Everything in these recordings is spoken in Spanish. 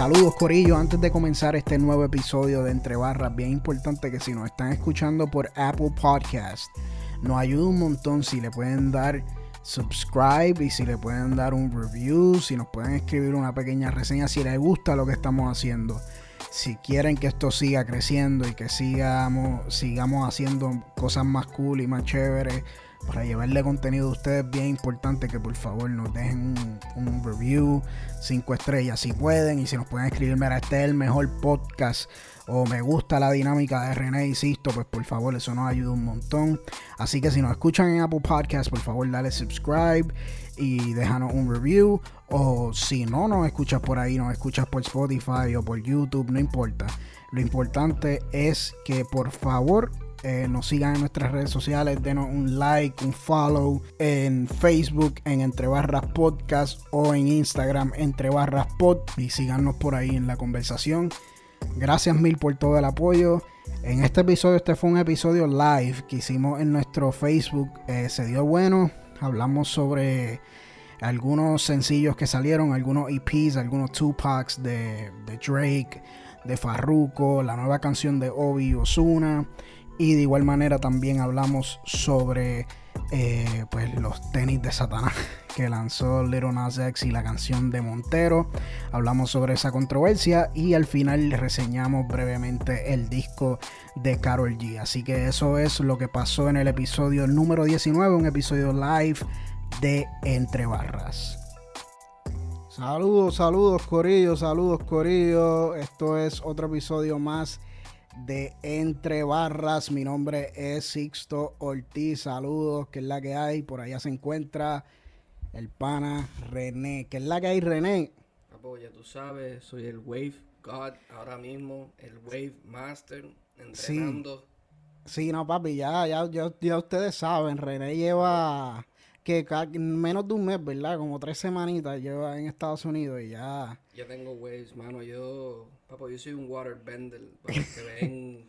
Saludos Corillo, antes de comenzar este nuevo episodio de Entre Barras, bien importante que si nos están escuchando por Apple Podcast, nos ayuda un montón si le pueden dar subscribe y si le pueden dar un review, si nos pueden escribir una pequeña reseña si les gusta lo que estamos haciendo. Si quieren que esto siga creciendo y que sigamos, sigamos haciendo cosas más cool y más chéveres, para llevarle contenido a ustedes, bien importante que por favor nos dejen un, review, cinco estrellas si pueden, y si nos pueden escribir, mira, este es el mejor podcast, o me gusta la dinámica de René y Sisto, pues por favor, eso nos ayuda un montón. Así que si nos escuchan en Apple Podcast, por favor, dale subscribe y déjanos un review. O si no nos escuchas por ahí, nos escuchas por Spotify o por YouTube, no importa. Lo importante es que por favor eh, nos sigan en nuestras redes sociales, denos un like, un follow en Facebook, en Entre Barras Podcast o en Instagram, Entre Barras Pod, y síganos por ahí en la conversación. Gracias mil por todo el apoyo. En este episodio, este fue un episodio live que hicimos en nuestro Facebook. Eh, se dio bueno. Hablamos sobre algunos sencillos que salieron, algunos EPs, algunos two packs de, de Drake, de Farruko, la nueva canción de Obi Osuna. Y de igual manera también hablamos sobre eh, pues los tenis de Satanás que lanzó Little Nas y la canción de Montero. Hablamos sobre esa controversia y al final reseñamos brevemente el disco de Carol G. Así que eso es lo que pasó en el episodio número 19, un episodio live de Entre Barras. Saludos, saludos Corillo, saludos Corillo. Esto es otro episodio más de Entre Barras. Mi nombre es Sixto Ortiz. Saludos, que es la que hay. Por allá se encuentra el pana René. ¿Qué es la que hay, René? Papo, ya tú sabes, soy el Wave God ahora mismo, el Wave Master, entrenando. Sí, no, papi, ya, ya, ya, ustedes saben, René lleva que menos de un mes, ¿verdad? Como tres semanitas lleva en Estados Unidos y ya. Ya tengo waves, mano. Yo Papo, yo soy un waterbender, para que ven.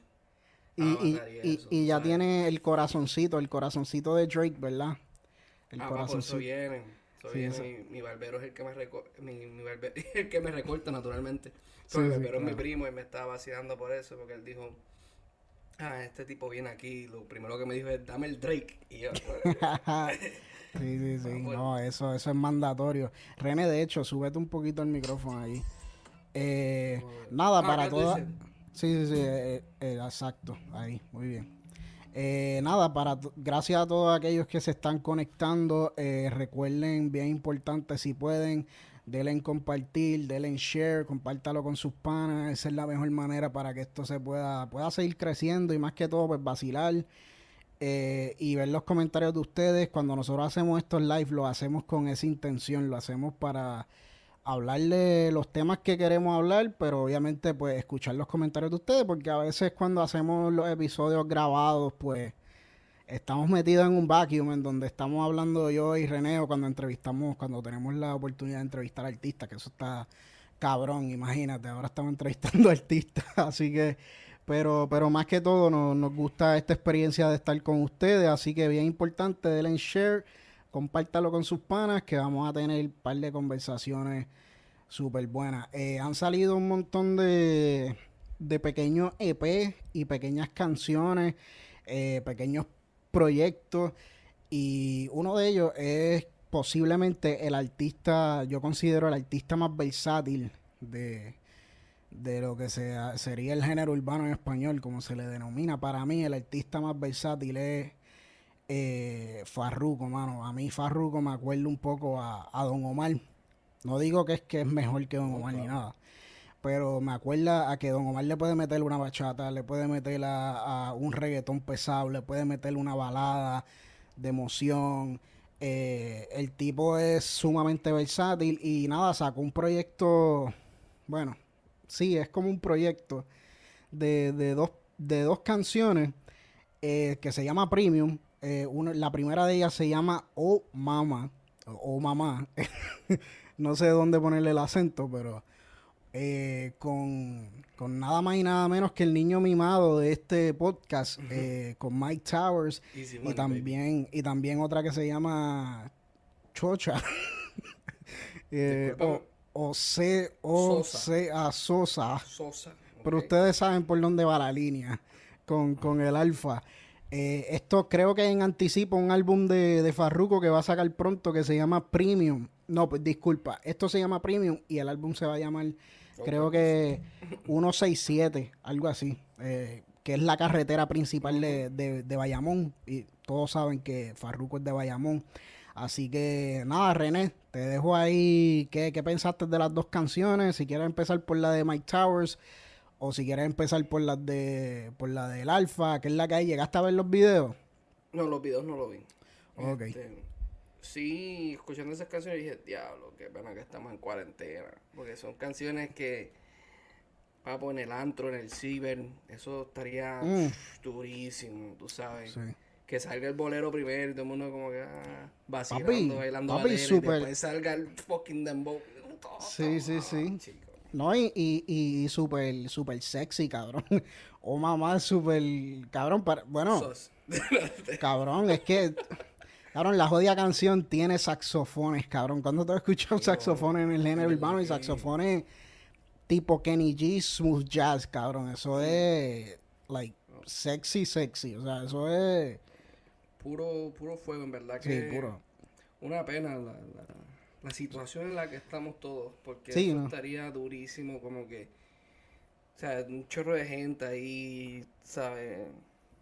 y, y, y, ya tiene el corazoncito, el corazoncito de Drake, ¿verdad? El ah, corazoncito. eso viene. Eso viene. Mi, barbero es el que me, mi, mi el que me recorta naturalmente. mi barbero es mi primo y me estaba vacilando por eso, porque él dijo, ah, este tipo viene aquí, lo primero que me dijo es, dame el Drake. Y yo, pues, Sí, sí, sí. Ah, no, eso, eso es mandatorio. René, de hecho, súbete un poquito el micrófono ahí. Eh, nada, ah, para todas. Sí, sí, sí, eh, eh, exacto, ahí, muy bien. nada, para gracias a todos aquellos que se están conectando. recuerden, bien importante, si pueden, denle en compartir, denle en share, compártalo con sus panas. Esa es la mejor manera para que esto se pueda, pueda seguir creciendo y más que todo, pues vacilar. y ver los comentarios de ustedes. Cuando nosotros hacemos estos live, lo hacemos con esa intención, lo hacemos para hablar de los temas que queremos hablar, pero obviamente pues escuchar los comentarios de ustedes, porque a veces cuando hacemos los episodios grabados, pues estamos metidos en un vacuum en donde estamos hablando yo y René o cuando entrevistamos, cuando tenemos la oportunidad de entrevistar artistas, que eso está cabrón, imagínate, ahora estamos entrevistando artistas, así que, pero, pero más que todo nos, gusta esta experiencia de estar con ustedes, así que bien importante, denle share compártalo con sus panas que vamos a tener un par de conversaciones súper buenas. Eh, han salido un montón de, de pequeños EP y pequeñas canciones, eh, pequeños proyectos y uno de ellos es posiblemente el artista, yo considero el artista más versátil de, de lo que sea, sería el género urbano en español, como se le denomina. Para mí el artista más versátil es eh, Farruko, mano. A mí Farruko me acuerdo un poco a, Don Omar. No digo que es que es mejor que Don Omar ni nada. Pero me acuerda a que Don Omar le puede meter una bachata, le puede meter a, un reggaetón pesado, le puede meter una balada de emoción. Eh, el tipo es sumamente versátil y nada, sacó un proyecto, bueno, sí, es como un proyecto de, dos, de dos canciones eh, que se llama Premium eh, la primera de ellas se llama Oh Mama, o Mamá. no sé dónde ponerle el acento, pero eh, con, nada más y nada menos que el niño mimado de este podcast, eh, con Mike Towers. y también, y también otra que se llama Chocha. o C O C A Sosa. Sosa. Pero ustedes saben por dónde va la línea con, con el Alfa. Eh, esto creo que en anticipo un álbum de, de Farruko que va a sacar pronto que se llama Premium. No, pues disculpa, esto se llama Premium y el álbum se va a llamar, creo que 167, algo así, eh, que es la carretera principal de, de, Bayamón. Y todos saben que Farruko es de Bayamón. Así que nada, René, te dejo ahí. ¿Qué, ¿Qué pensaste de las dos canciones? Si quieres empezar por la de Mike Towers o si quieres empezar por la de por la del Alfa, que es la que hay. ¿Llegaste a ver los videos? No, los videos no los vi. Ok. Este, sí, escuchando esas canciones dije, diablo, qué pena que estamos en cuarentena. Porque son canciones que para poner el antro en el ciber, eso estaría mm. durísimo, tú sabes. Que salga el bolero primero y todo el mundo como que ah, vacilando, bailando papi, super... y después salga el fucking dembow. Sí, sí, sí. No, y, y, y súper, súper sexy, cabrón. O oh, mamá, súper, cabrón, para, bueno, cabrón, es que, cabrón, la jodida canción tiene saxofones, cabrón. Cuando te has escuchado saxofones en el género urbano y saxofones tipo Kenny G, smooth jazz, cabrón, eso es, like, sexy, sexy, o sea, eso es... Puro, puro fuego, en verdad que... Sí, puro. Una pena la la situación en la que estamos todos, porque eso estaría durísimo, como que, o sea, un chorro de gente ahí, ¿sabes?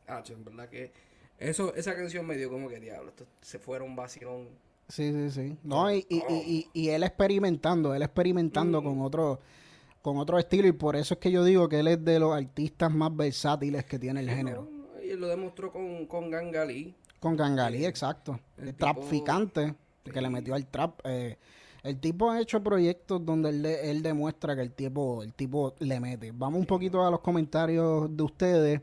Ah, en verdad que eso, esa canción me dio como que diablo, esto se fuera un vacilón. Sí, sí, sí. No, y, y, y, y él experimentando, él experimentando mm. con otro con otro estilo y por eso es que yo digo que él es de los artistas más versátiles que tiene el género. y él lo demostró con, con Gangalí. Con Gangalí, exacto. El, traficante que le metió al trap. Eh, el tipo ha hecho proyectos donde él, demuestra que el tipo, el tipo le mete. Vamos un poquito a los comentarios de ustedes,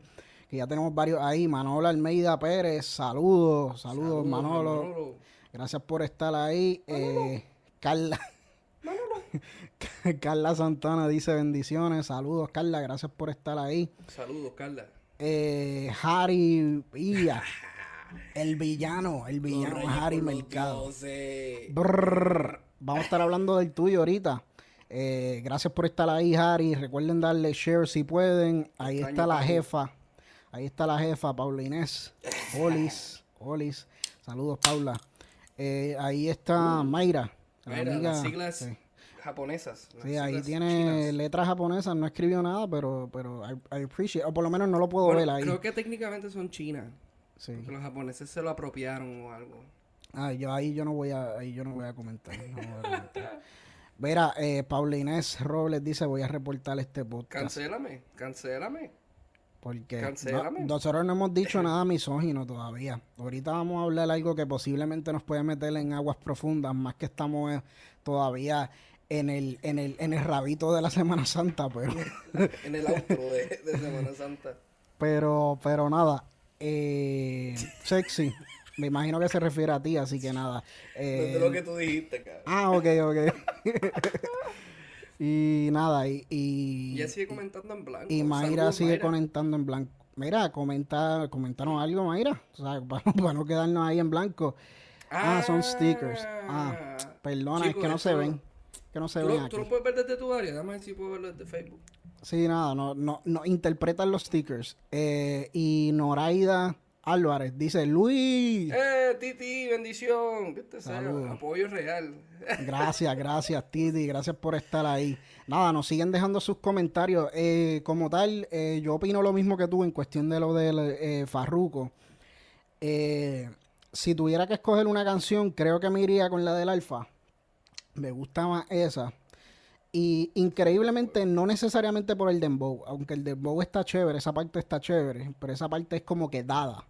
que ya tenemos varios ahí. Manolo Almeida Pérez, saludos, saludos, Manolo. Gracias por estar ahí. Eh, Carla. Carla Santana dice bendiciones. Saludos, Carla. Gracias por estar ahí. Saludos, Carla. Eh, Harry Villa. El villano, el villano Harry Mercado. Vamos a estar hablando del tuyo ahorita. Eh, gracias por estar ahí, Harry. Recuerden darle share si pueden. Ahí está la jefa. Ahí está la jefa, Paula Inés. Olis. Olis. Saludos, Paula. Eh, ahí está Mayra. Mayra, las siglas japonesas. sí, ahí tiene letras japonesas. No escribió nada, pero, pero I, appreciate. O por lo menos no lo puedo ver ahí. Creo que técnicamente son chinas. Los japoneses se lo apropiaron o algo. Ah, yo ahí yo no voy a, ahí yo no voy a comentar. Mira, eh, Paula Inés Robles dice, voy a reportar este podcast. Cancélame, cancélame. Porque nosotros no hemos dicho nada misógino todavía. Ahorita vamos a hablar algo que posiblemente nos puede meter en aguas profundas, más que estamos eh, todavía en el, en el, en el rabito de la Semana Santa, pero... en el outro de, de Semana Santa. Pero, pero nada, eh, sexy. Me imagino que se refiere a ti, así que nada. Eh, lo que tú dijiste, cabrón. Ah, ok, ok. y nada, y, y... ella sigue comentando en blanco. Y Mayra sigue comentando en blanco. Mira, comenta, comentaron algo, Mayra. O sea, para, no quedarnos ahí en blanco. Ah, son stickers. Ah, perdona, es que no se ven. Que no se ven. Lo, tú lo puedes ver desde tu área, dame si puedo verlo desde Facebook. Sí, nada, no, no, no interpretan los stickers. Eh, y Noraida Álvarez dice, Luis. Eh, Titi, bendición. Apoyo real. Gracias, gracias, Titi. Gracias por estar ahí. Nada, nos siguen dejando sus comentarios. Eh, como tal, eh, yo opino lo mismo que tú en cuestión de lo del Farruco. si tuviera que escoger una canción, creo que me iría con la del Alfa. Me gusta más esa. Y increíblemente, no necesariamente por el dembow, aunque el dembow está chévere, esa parte está chévere, pero esa parte es como que dada.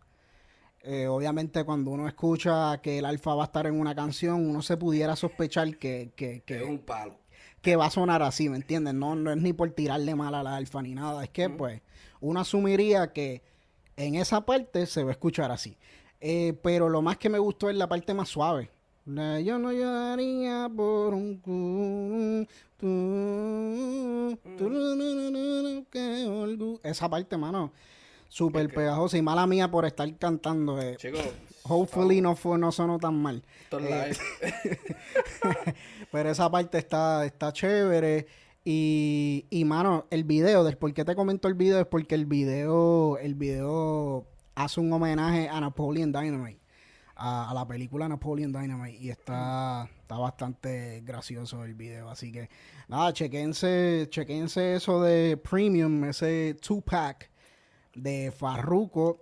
Eh, obviamente cuando uno escucha que el alfa va a estar en una canción, uno se pudiera sospechar que, que, que, es un palo. que va a sonar así, ¿me entiendes? No, no es ni por tirarle mal a la alfa ni nada, es que pues uno asumiría que en esa parte se va a escuchar así. Eh, pero lo más que me gustó es la parte más suave. Yo no lloraría por un esa parte, mano, súper pegajosa. Y mala mía por estar cantando. Eh. Chicos, Hopefully no fue, no sonó tan mal. Eh, pero esa parte está, está chévere. Y, y mano, el video, del por qué te comento el video, es porque el video, el video hace un homenaje a Napoleon Dynamite. A, la película Napoleon Dynamite. Y está, está bastante gracioso el video. Así que nada, chequense, chequense eso de Premium, ese two pack de Farruko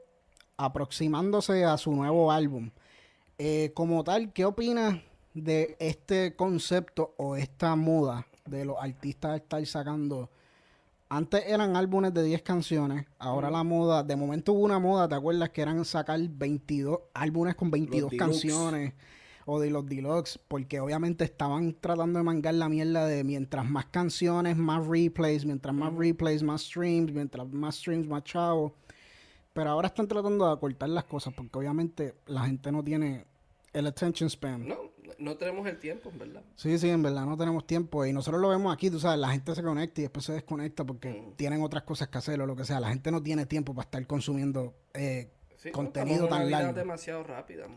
aproximándose a su nuevo álbum. Eh, como tal, ¿qué opinas de este concepto o esta moda de los artistas estar sacando? Antes eran álbumes de 10 canciones, ahora la moda, de momento hubo una moda, ¿te acuerdas? Que eran sacar 22 álbumes con 22 canciones o de los deluxe, porque obviamente estaban tratando de mangar la mierda de mientras más canciones, más replays, mientras más replays, más streams, mientras más streams, más chavo. Pero ahora están tratando de acortar las cosas porque obviamente la gente no tiene el attention span. No, no tenemos el tiempo, en verdad. Sí, sí, en verdad no tenemos tiempo. Y nosotros lo vemos aquí, tú sabes, la gente se conecta y después se desconecta porque mm. tienen otras cosas que hacer o lo que sea. La gente no tiene tiempo para estar consumiendo eh, contenido tan largo. demasiado rápida,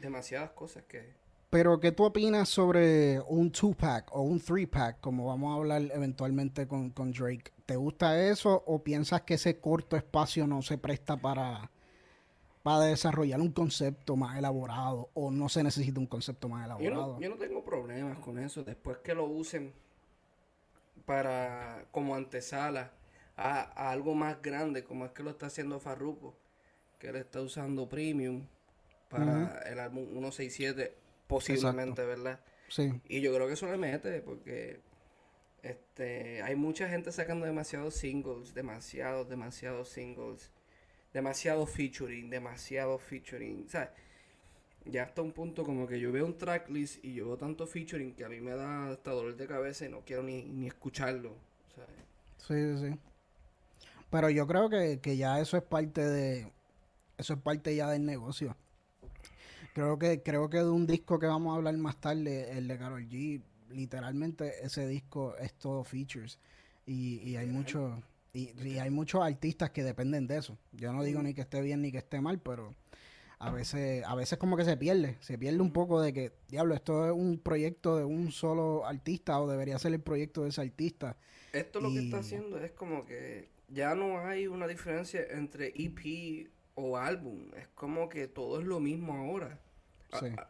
demasiadas cosas que pero, ¿qué tú opinas sobre un two-pack o un three-pack, como vamos a hablar eventualmente con, con, Drake? ¿Te gusta eso o piensas que ese corto espacio no se presta para, para desarrollar un concepto más elaborado o no se necesita un concepto más elaborado? Yo no, tengo problemas con eso. Después que lo usen para como antesala a, algo más grande, como es que lo está haciendo Farruko, que él está usando Premium para el álbum 167 posiblemente, ¿verdad? Sí. Y yo creo que eso le mete porque este hay mucha gente sacando demasiados singles, demasiados, demasiados singles, demasiado featuring, demasiado featuring, ¿sabes? Ya hasta un punto como que yo veo un tracklist y yo veo tanto featuring que a mí me da hasta dolor de cabeza y no quiero ni, ni escucharlo, ¿sabes? Sí, sí, sí. Pero yo creo que, que ya eso es parte de eso es parte ya del negocio. Creo que, creo que de un disco que vamos a hablar más tarde, el de Carol G, literalmente ese disco es todo features. Y, y hay muchos y, hay muchos artistas que dependen de eso. Yo no digo ni que esté bien ni que esté mal, pero a veces, a veces como que se pierde, se pierde un poco de que, diablo, esto es un proyecto de un solo artista o debería ser el proyecto de ese artista. Esto lo que está haciendo es como que ya no hay una diferencia entre EP o álbum. Es como que todo es lo mismo ahora.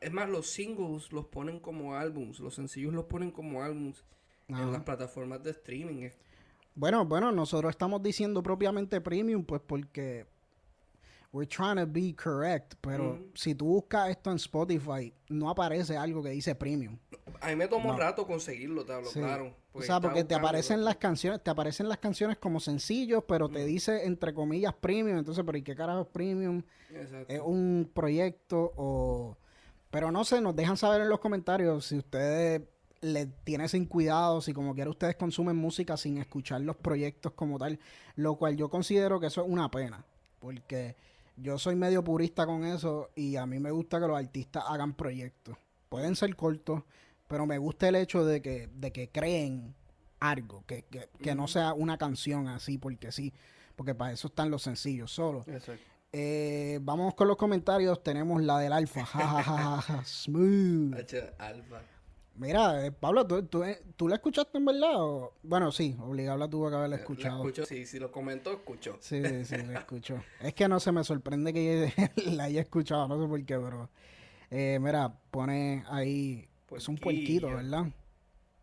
Es más, los singles los ponen como álbums, los sencillos los ponen como álbums en las plataformas de streaming. Bueno, bueno, nosotros estamos diciendo propiamente premium, pues porque we're trying to be correct, pero si tú buscas esto en Spotify, no aparece algo que dice premium. A mí me tomó rato conseguirlo, te hablo claro. O sea, porque te aparecen las canciones, te aparecen las canciones como sencillos, pero te dice entre comillas premium, entonces, pero ¿y qué carajo es premium? ¿Es un proyecto o...? Pero no sé, nos dejan saber en los comentarios si ustedes le tienen sin cuidado, si como quiera ustedes consumen música sin escuchar los proyectos como tal, lo cual yo considero que eso es una pena, porque yo soy medio purista con eso y a mí me gusta que los artistas hagan proyectos. Pueden ser cortos, pero me gusta el hecho de que, de que creen algo, que, que, no sea una canción así porque sí, porque para eso están los sencillos solo. Eh, vamos con los comentarios, tenemos la del alfa, jajajaja, smooth. alfa. Mira, eh, Pablo, ¿tú, tú, eh, ¿tú, la escuchaste en verdad? Bueno, sí, obligado la tuvo que haberla escuchado. La escucho, sí, si lo comentó, escuchó. Sí, sí, la escuchó. es que no se me sorprende que la haya escuchado, no sé por qué, pero... Eh, mira, pone ahí... Es un puerquito, ¿verdad?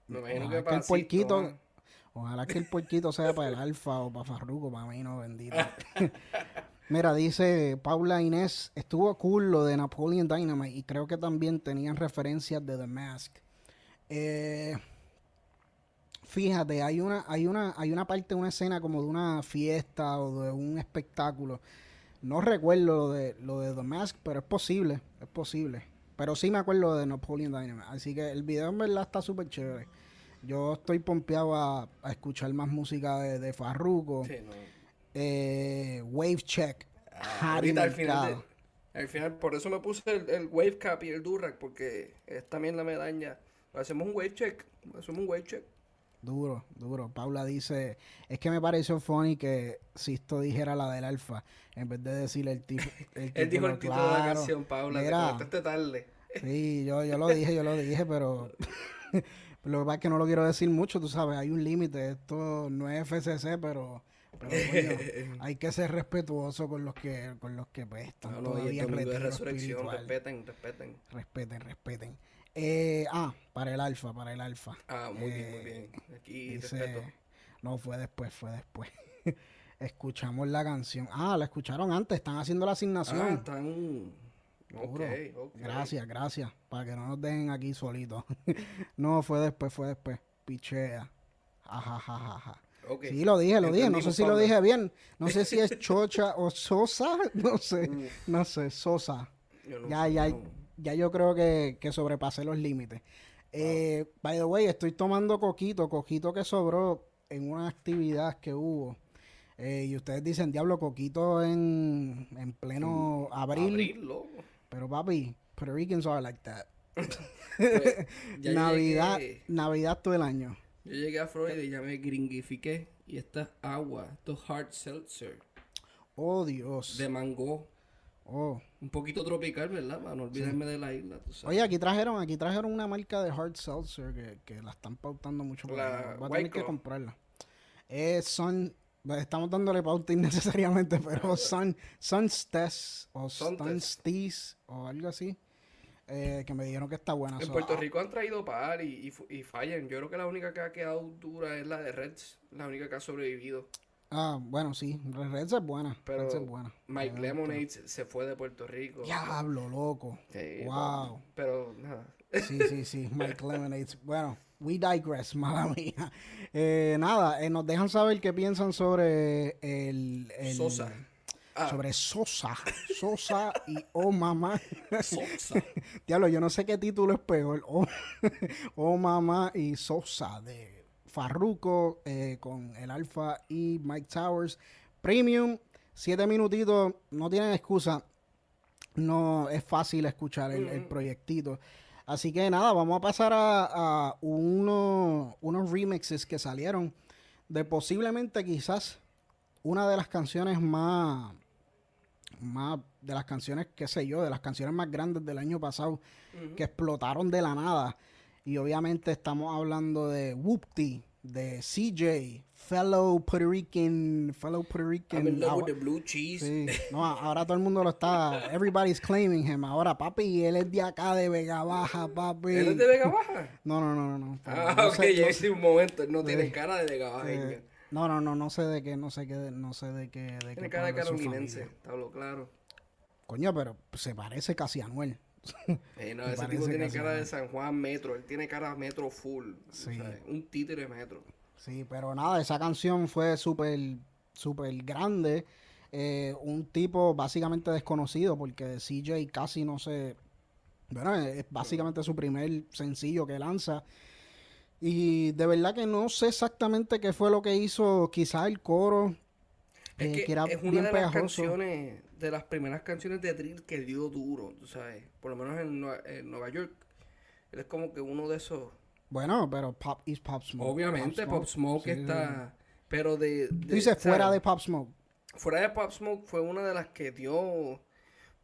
Me imagino que, el puerquito... Ojalá que el puerquito sea para el alfa o para Farruko, para mí no, bendito. Mira, dice Paula Inés, estuvo cool lo de Napoleon Dynamite y creo que también tenían referencias de The Mask. Eh, fíjate, hay una, hay una, hay una parte, una escena como de una fiesta o de un espectáculo. No recuerdo lo de, lo de The Mask, pero es posible, es posible. Pero sí me acuerdo de Napoleon Dynamite. Así que el video en verdad está súper chévere. Yo estoy pompeado a, escuchar más música de, de Farruko. Eh, wave Check. Ah, ahorita al final, al final, por eso me puse el, Wave Cap y el Durac, porque es también la medalla. Hacemos un Wave Check. Hacemos un Wave Check. Duro, duro. Paula dice, es que me pareció funny que Sisto dijera la del alfa, en vez de decir el tipo. El Él dijo el título de la canción, Paula, Mira, te tarde. Sí, yo, yo lo dije, yo lo dije, pero lo que pasa es que no lo quiero decir mucho, tú sabes, hay un límite, esto no es FCC, pero, hay que ser respetuoso con los que, con los que pues, están no, todavía en resurrección, respeten, respeten. Respeten, respeten. Eh, ah, para el alfa, para el alfa. Ah, muy bien, muy bien. Aquí respeto. No, fue después, fue después. Escuchamos la canción. Ah, la escucharon antes, están haciendo la asignación. Ah, están... Okay, Gracias, gracias. Para que no nos dejen aquí solitos. no, fue después, fue después. Pichea. Ajajajaja. Okay. Sí, lo dije, lo dije. No sé si lo dije bien. No sé si es Chocha o Sosa. No sé. No sé, Sosa. ya, ya, ya yo creo que, que sobrepasé los límites. Eh, by the way, estoy tomando coquito, coquito que sobró en una actividad que hubo. Eh, y ustedes dicen, diablo, coquito en, en pleno abril. Abril, Pero papi, Puerto Ricans are like that. Pues, Navidad, Navidad todo el año. Yo llegué a Florida y ya me gringifiqué. Y esta agua, esto hard seltzer. Oh, Dios. De mango. Oh. Un poquito tropical, ¿verdad? Para no olvidarme de la isla. Oye, aquí trajeron, aquí trajeron una marca de hard seltzer que, que la están pautando mucho. La Voy a tener que comprarla. Eh, son, estamos dándole pauta innecesariamente, pero son, son Stes o Stes o algo así. Eh, que me dijeron que está buena. En Puerto ah. Rico han traído par y, y, y, fallan. Yo creo que la única que ha quedado dura es la de Reds, la única que ha sobrevivido. Ah, bueno, sí, Reds es buena. Pero es buena. Mike Lemonade se fue de Puerto Rico. Diablo, loco. wow. Pero nada. Sí, sí, sí, Mike Lemonade. Bueno, we digress, mala mía. Eh, nada, eh, nos dejan saber qué piensan sobre el... el Sosa. Ah. Sobre Sosa. Sosa y Oh Mamá. Sosa. Diablo, yo no sé qué título es peor. Oh, oh Mamá y Sosa de Farruko eh, con el Alfa y Mike Towers. Premium, siete minutitos, no tienen excusa. No es fácil escuchar el, proyectito. Así que nada, vamos a pasar a, unos remixes que salieron de posiblemente quizás una de las canciones más, más de las canciones, qué sé yo, de las canciones más grandes del año pasado que explotaron de la nada. Y obviamente estamos hablando de Whoopty, de CJ, fellow Puerto Rican, fellow Puerto Rican. I'm in love with the blue cheese. Sí. No, ahora todo el mundo lo está, everybody's claiming him. Ahora, papi, él es de acá, de Vega Baja, papi. ¿Él es de Vega Baja? No, no, no, no. Ah, ok, ya hice un momento, no tiene cara de Vega Baja. no, no, no, no sé de qué, no sé qué, no sé de qué. De tiene cara de carolinense, está claro. Coño, pero se parece casi a Anuel. Eh, no, ese tipo tiene cara de San Juan Metro, él tiene cara Metro full. un títere Metro. Sí, pero nada, esa canción fue súper, súper grande. Eh, un tipo básicamente desconocido porque CJ casi no se... Bueno, es básicamente su primer sencillo que lanza. Y de verdad que no sé exactamente qué fue lo que hizo, quizás el coro, eh, que, era es una de las canciones de las primeras canciones de drill que dio duro, tú sabes. Por lo menos en, Nueva, York. Él es como que uno de esos. Bueno, pero Pop is Pop Smoke. Obviamente, Pop Smoke, está. Pero de. Dice fuera de Pop Smoke. Fuera de Pop Smoke fue una de las que dio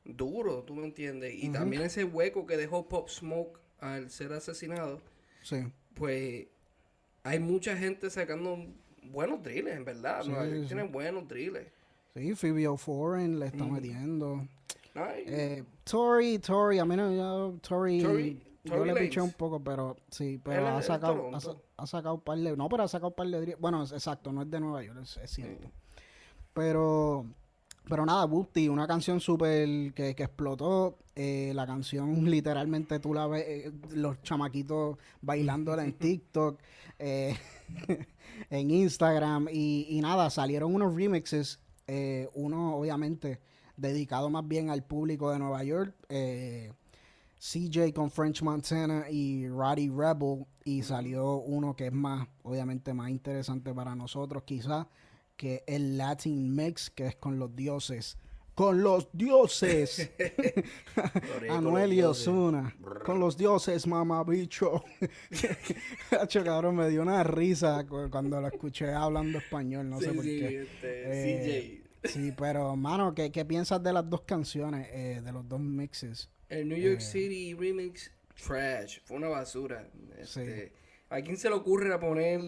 duro, tú me entiendes. Y también ese hueco que dejó Pop Smoke al ser asesinado. Sí. Pues hay mucha gente sacando buenos drills, en verdad. Tienen buenos drills. Sí, Phoebe Foreign le está metiendo. Eh, Tori, Tori, a mí no, yo, Tori, yo le piché un poco, pero sí, pero ha sacado, ha, sacado un par de, no, pero ha sacado un par de, bueno, exacto, no es de Nueva York, es, cierto. Pero, pero nada, Booty, una canción súper que, que, explotó, eh, la canción literalmente tú la ves, eh, los chamaquitos bailándola en TikTok, eh, en Instagram, y, y nada, salieron unos remixes eh, uno obviamente dedicado más bien al público de Nueva York, eh, CJ con French Montana y Roddy Rebel, y salió uno que es más, obviamente más interesante para nosotros quizás, que el Latin Mix, que es con los dioses con los dioses. Anuel y Osuna. Con los dioses, mamá bicho. cabrón, me dio una risa cuando lo escuché hablando español, no sé por qué. Este, eh, sí, pero, mano, ¿qué, ¿qué, piensas de las dos canciones, eh, de los dos mixes? El New York eh, City remix, trash, fue una basura. Este, ¿A quién se le ocurre a poner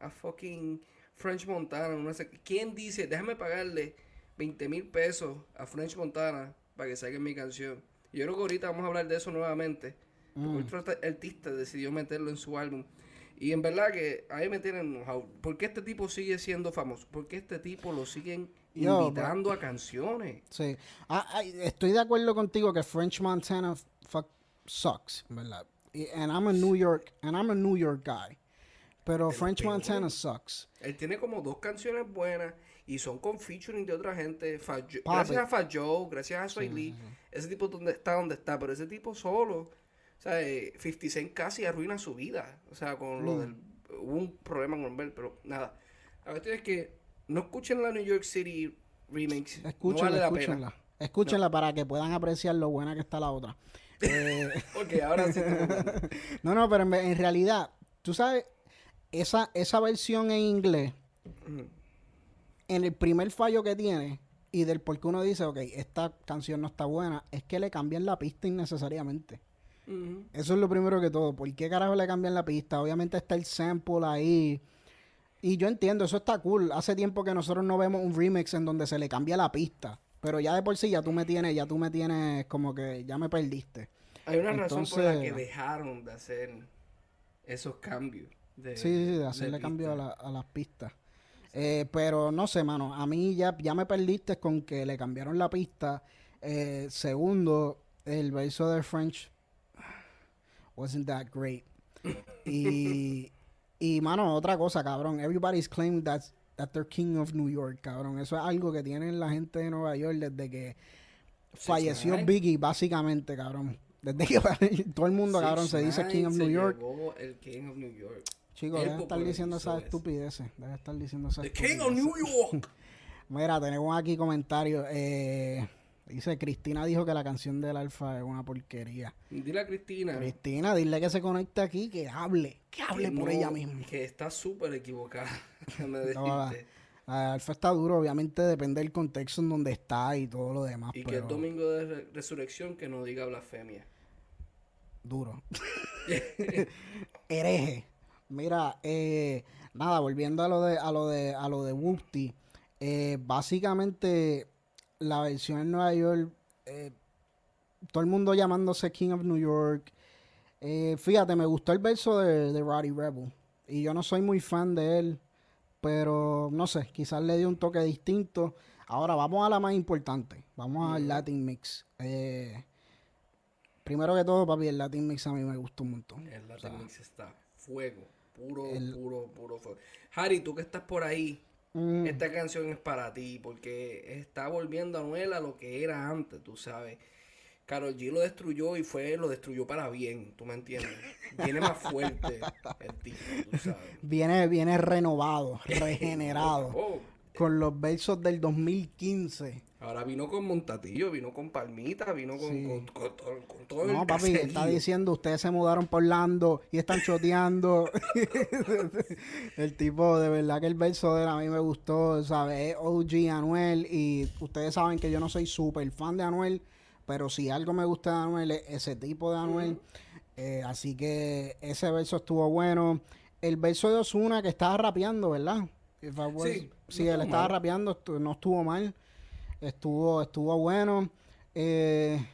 a fucking French Montana? No sé, ¿Quién dice, déjame pagarle 20 mil pesos a French Montana para que saquen mi canción. yo creo que ahorita vamos a hablar de eso nuevamente. Porque mm. otro artista decidió meterlo en su álbum. Y en verdad que ahí me tienen ¿Por qué este tipo sigue siendo famoso? ¿Por qué este tipo lo siguen invitando a canciones? Sí. Ah, estoy de acuerdo contigo que French Montana fuck sucks, ¿verdad? And I'm a New York, and I'm a New York guy. Pero French Montana sucks. Él tiene como dos canciones buenas y son con featuring de otra gente. gracias a Fat Joe, gracias a Soy Lee, ese tipo donde está donde está, pero ese tipo solo, o sea, 50 eh, Cent casi arruina su vida, o sea, con lo mm. del hubo un problema con él, pero nada. La cuestión es que no escuchen la New York City remix, escúchenla, no escúchenla. Escúchenla para que puedan apreciar lo buena que está la otra. Eh, ok, ahora sí. no, no, pero en, realidad, tú sabes, esa, esa versión en inglés en el primer fallo que tiene y del por qué uno dice, ok, esta canción no está buena, es que le cambian la pista innecesariamente. Eso es lo primero que todo. ¿Por qué carajo le cambian la pista? Obviamente está el sample ahí. Y yo entiendo, eso está cool. Hace tiempo que nosotros no vemos un remix en donde se le cambia la pista. Pero ya de por sí ya tú me tienes, ya tú me tienes como que ya me perdiste. Hay una razón por la que dejaron de hacer esos cambios. Sí, sí, de hacerle cambio a, a las pistas. Eh, pero no sé, mano. A mí ya, ya me perdiste con que le cambiaron la pista. Eh, segundo, el verso de French wasn't that great. y, y, mano, otra cosa, cabrón. Everybody's claiming that, that they're king of New York, cabrón. Eso es algo que tienen la gente de Nueva York desde que falleció Biggie, básicamente, cabrón. Desde que todo el mundo, cabrón, se dice King of New York. El King of New York. Chicos, deben estar diciendo esas estupideces. Deben estar diciendo esas The King of New York. Mira, tenemos aquí comentarios. Eh, dice, Cristina dijo que la canción del Alfa es una porquería. Dile a Cristina. Cristina, dile que se conecte aquí, que hable. Que hable por ella misma. Que está súper equivocada. me no, la, Alfa está duro, obviamente depende del contexto en donde está y todo lo demás. Y que el domingo de resurrección que no diga blasfemia. Duro. Hereje. Mira, eh, nada, volviendo a lo de a lo de a lo de eh, básicamente la versión en Nueva York, eh, todo el mundo llamándose King of New York. fíjate, me gustó el verso de, de Roddy Rebel y yo no soy muy fan de él, pero no sé, quizás le dio un toque distinto. Ahora vamos a la más importante, vamos al Latin Mix. primero que todo, papi, el Latin Mix a mí me gustó un montón. El Latin Mix está fuego. Puro, puro, puro fuego. Harry, tú que estás por ahí, mm. esta canción es para ti, porque está volviendo a Noel a lo que era antes, tú sabes. Carol G lo destruyó y fue, lo destruyó para bien, ¿tú me entiendes? Viene más fuerte el tipo, tú sabes. Viene, viene renovado, regenerado. Oh, con los versos del 2015. Ahora vino con Montatillo, vino con Palmita, vino con, todo el No, papi, está diciendo, ustedes se mudaron por Orlando y están choteando. el tipo, de verdad que el verso de él a mí me gustó, ¿sabes? OG Anuel y ustedes saben que yo no soy súper fan de Anuel, pero si algo me gusta de Anuel es ese tipo de Anuel. Eh, así que ese verso estuvo bueno. El verso de Osuna que estaba rapeando, ¿verdad? Sí, sí él estaba rapeando, no estuvo mal. Estuvo, estuvo bueno. Eh,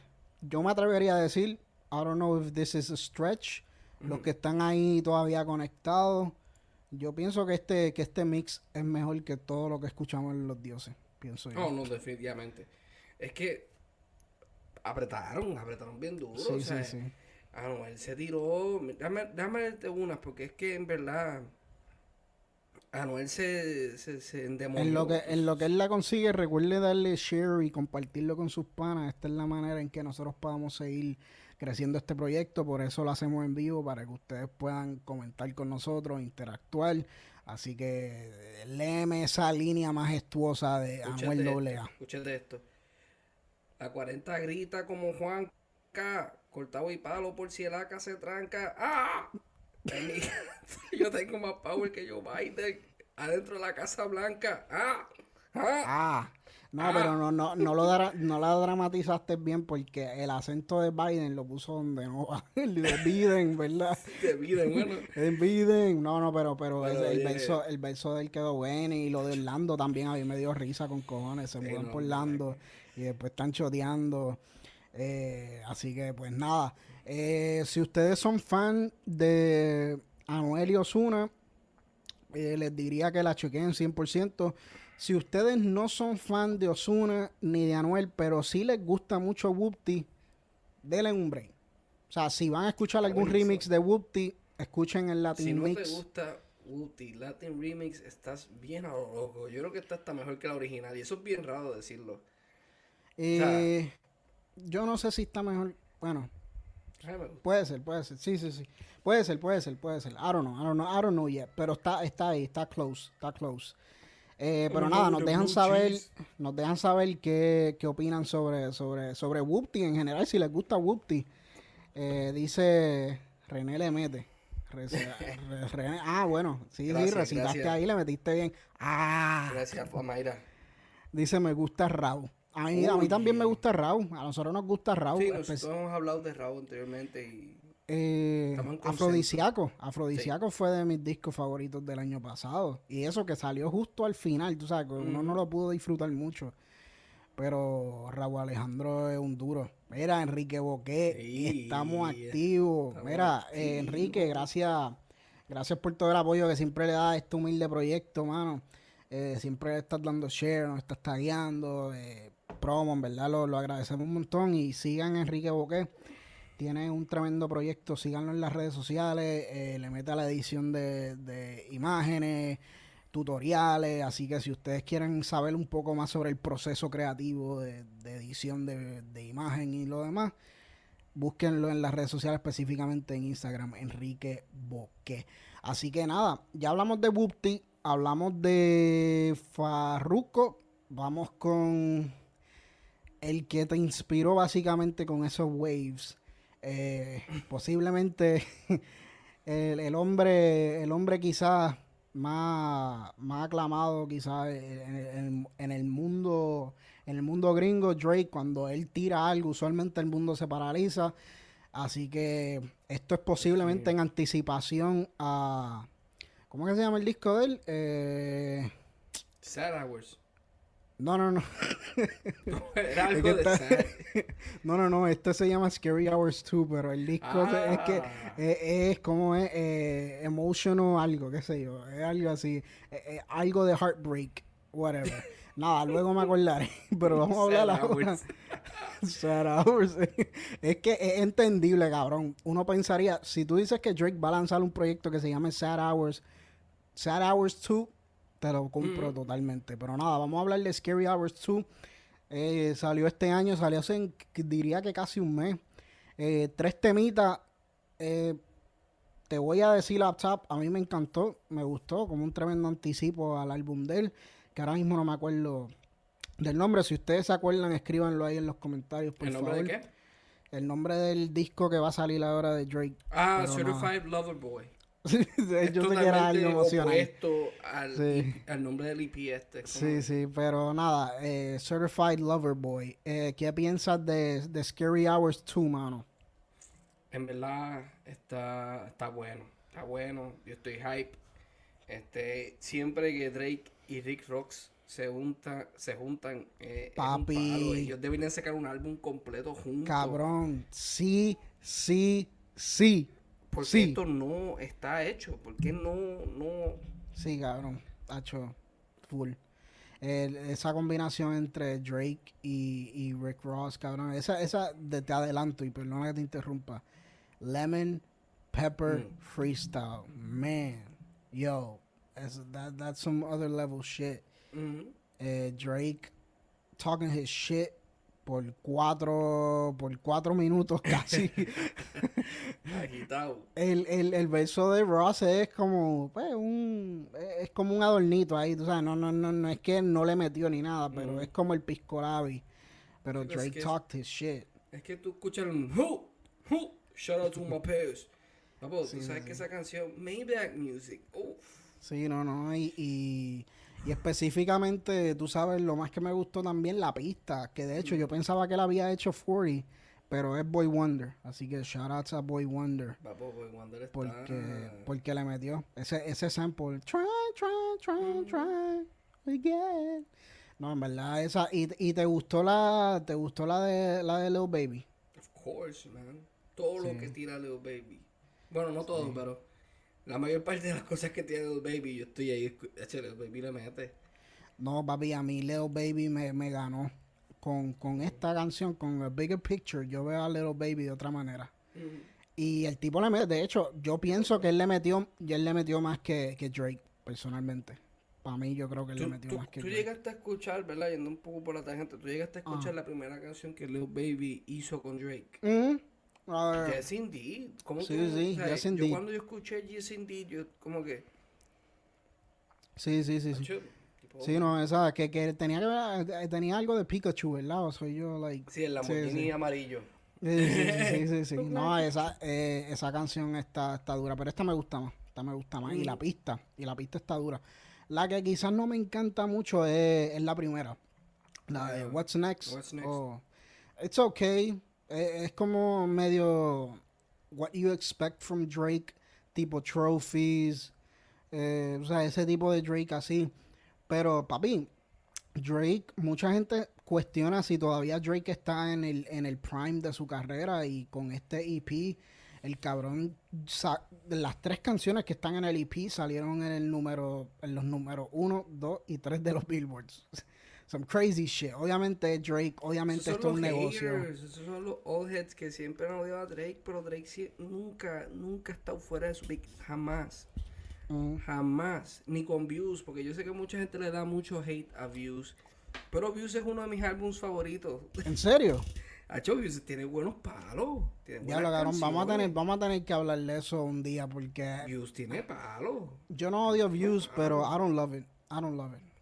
yo me atrevería a decir, I don't know if this is a stretch. Los que están ahí todavía conectados. Yo pienso que este, que este mix es mejor que todo lo que escuchamos en Los Dioses. Pienso yo. No, no, definitivamente. Es que apretaron, apretaron bien duro. Sí, sí, sí. Ah, no, él se tiró. Déjame, déjame unas, porque es que en verdad Anuel se, se, se En lo, que, en lo que él la consigue, recuerde darle share y compartirlo con sus panas. Esta es la manera en que nosotros podamos seguir creciendo este proyecto. Por eso lo hacemos en vivo, para que ustedes puedan comentar con nosotros, interactuar. Así que léeme esa línea majestuosa de Anuel AA. Escuchen de esto. A 40 grita como Juan K. Cortado y palo por si el AK se tranca. ¡Ah! yo tengo más power que yo Biden adentro de la Casa Blanca. ¡Ah! ¡Ah! ah no, pero no, no, no, lo no la dramatizaste bien porque el acento de Biden lo puso donde no va. El de Biden, ¿verdad? De Biden, bueno. De Biden. No, no, pero, pero, el, verso, el verso de él quedó bueno y lo de Orlando también a mí me dio risa con cojones. Se mudan por Orlando y después están choteando. Eh, así que, pues nada. Eh, si ustedes son fan de Anuel y Osuna, eh, les diría que la chequeen 100%. Si ustedes no son fan de Osuna ni de Anuel, pero sí les gusta mucho Whoopty, denle un break. O sea, si van a escuchar algún remix de Whoopty, escuchen el Latin Mix. Si no te gusta Whoopty, Latin Remix, estás bien a lo loco. Yo creo que esta está mejor que la original y eso es bien raro decirlo. Eh, yo no sé si está mejor. Bueno, puede ser, puede ser. Sí, sí, sí. Puede ser, puede ser, puede ser. I don't know, I don't know, I don't know yet. Pero está, está ahí, está close, está close. Eh, pero nada, nos dejan saber, nos dejan saber qué, qué opinan sobre, sobre, sobre Whoopty en general, si les gusta Whoopty. Eh, dice René le mete. ah, bueno, sí, sí, recitaste ahí, le metiste bien. Ah. Gracias, Mayra. Dice, me gusta Raúl. A mí, a mí también me gusta Raúl. A nosotros nos gusta Raúl. Sí, nosotros hemos hablado de Raúl anteriormente y eh, Afrodisiaco. Afrodisiaco fue de mis discos favoritos del año pasado. Y eso que salió justo al final, tú sabes, uno no lo pudo disfrutar mucho. Pero Raúl Alejandro es un duro. Mira, Enrique Boqué, estamos activos. Mira, eh, Enrique, gracias, gracias por todo el apoyo que siempre le da a este humilde proyecto, mano. Eh, siempre le estás dando share, nos estás tagueando, eh, promo, en verdad lo, lo agradecemos un montón. Y sigan Enrique Boqué tiene un tremendo proyecto, síganlo en las redes sociales, eh, le mete a la edición de, imágenes, tutoriales, así que si ustedes quieren saber un poco más sobre el proceso creativo de, edición de, imagen y lo demás, búsquenlo en las redes sociales, específicamente en Instagram, Enrique Boque. Así que nada, ya hablamos de Bupti, hablamos de Farruko, vamos con el que te inspiró básicamente con esos waves eh, posiblemente el, hombre, el hombre quizás más, más aclamado quizás en, el mundo, en el mundo gringo, Drake, cuando él tira algo, usualmente el mundo se paraliza. Así que esto es posiblemente en anticipación a. ¿Cómo que se llama el disco de él? Eh, Sad Hours. No, no, no. no, no, no. Este se llama Scary Hours 2, pero el disco es que ah. es, como es eh, emotional algo, qué sé yo. Es algo así. Eh, eh, algo de heartbreak, whatever. Nada, luego me acordaré. Pero vamos a hablar ahora. Sad Hours. es que es entendible, cabrón. Uno pensaría, si tú dices que Drake va a lanzar un proyecto que se llame Sad Hours, Sad Hours 2 te lo compro mm. totalmente. Pero nada, vamos a hablar de Scary Hours 2. Eh, salió este año, salió hace, diría que casi un mes. Eh, tres temitas. Eh, te voy a decir la top, a mí me encantó, me gustó, como un tremendo anticipo al álbum de él, que ahora mismo no me acuerdo del nombre. Si ustedes se acuerdan, escríbanlo ahí en los comentarios, por ¿El nombre de qué? El nombre del disco que va a salir ahora de Drake. Ah, Certified Lover Boy. Yo sé que era algo emocional. Al, al nombre del EP este. Sí, sí, pero nada, eh, Certified Lover Boy. Eh, ¿Qué piensas de, de, Scary Hours 2, mano? En verdad, está, está bueno. Está bueno. Yo estoy hype. Este, siempre que Drake y Rick Rocks se, junta, se juntan, eh, Papi. Ellos deberían sacar un álbum completo juntos. Cabrón, sí, sí, sí. Porque esto no está hecho. ¿Por qué no, no? Sí, cabrón. Hecho full. esa combinación entre Drake y, Rick Ross, cabrón. Esa, esa de te adelanto y perdona que te interrumpa. Lemon Pepper mm. Freestyle. Man. Yo. that, that's some other level shit. Mm-hmm. Eh, Drake talking his shit por cuatro, por cuatro minutos casi. el, el, el verso de Ross es como, pues, un, es como un adornito ahí, tú sabes, no, no, no, no es que no le metió ni nada, pero mm. es como el pisco labi Pero Drake talked his shit. Es que tú escuchas un who, who, shout out to my peers. Papo, tú sabes que esa canción, Maybach Music, uff. Sí, no, no, y, y, específicamente, tú sabes, lo más que me gustó también, la pista, que de hecho yo pensaba que la había hecho 40, pero es Boy Wonder, así que shout out a Boy Wonder. Papo, Boy Wonder está... Porque, porque le metió ese, ese sample, try, try, try, try, again. No, en verdad, esa, y, y te gustó la, te gustó la de, la de Little Baby. Of course, man. Todo lo que tira Little Baby. Bueno, no todo, pero la mayor parte de las cosas que tiene Little Baby, yo estoy ahí, Little Baby le mete. No, papi, a mí Little Baby me, me ganó. Con, con, esta canción, con el Bigger Picture, yo veo a Little Baby de otra manera. Y el tipo le mete, de hecho, yo pienso que él le metió, y él le metió más que, que Drake, personalmente. Para mí, yo creo que él le metió más que Tú llegaste a escuchar, ¿verdad? Yendo un poco por la tangente, tú llegaste a escuchar la primera canción que Little Baby hizo con Drake. Mm Yes Indeed. ¿Cómo sí, sí, Indeed. Yo cuando yo escuché Yes Indeed, yo como que... Sí, sí, sí. sí. Sí, no, esa, que, que tenía, que tenía algo de Pikachu, ¿verdad? O soy yo, like... Sí, el Lamborghini amarillo. Sí, sí, sí, sí. no, esa, eh, esa canción está, está dura, pero esta me gusta más. Esta me gusta más. Y la mm. pista, y la pista está dura. La que quizás no me encanta mucho es, es la primera. La de What's Next. What's Next. Oh, it's okay es, como medio what you expect from Drake, tipo trophies, eh, o sea, ese tipo de Drake así. Pero, papi, Drake, mucha gente cuestiona si todavía Drake está en el, en el prime de su carrera y con este EP, el cabrón, las tres canciones que están en el EP salieron en el número, en los números 1, 2 y 3 de los Billboards some crazy shit. Obviamente Drake, obviamente esto es un negocio. Esos son los old heads que siempre han odiado a Drake, pero Drake nunca, nunca ha estado fuera de su pick, jamás. Mm. Jamás. Ni con Views, porque yo sé que mucha gente le da mucho hate a Views. Pero Views es uno de mis álbumes favoritos. ¿En serio? Hacho, Views tiene buenos palos. ya lo vamos a tener, vamos a tener que hablar de eso un día porque. Views tiene palos. Yo no odio Views, pero I don't love it. I don't love it.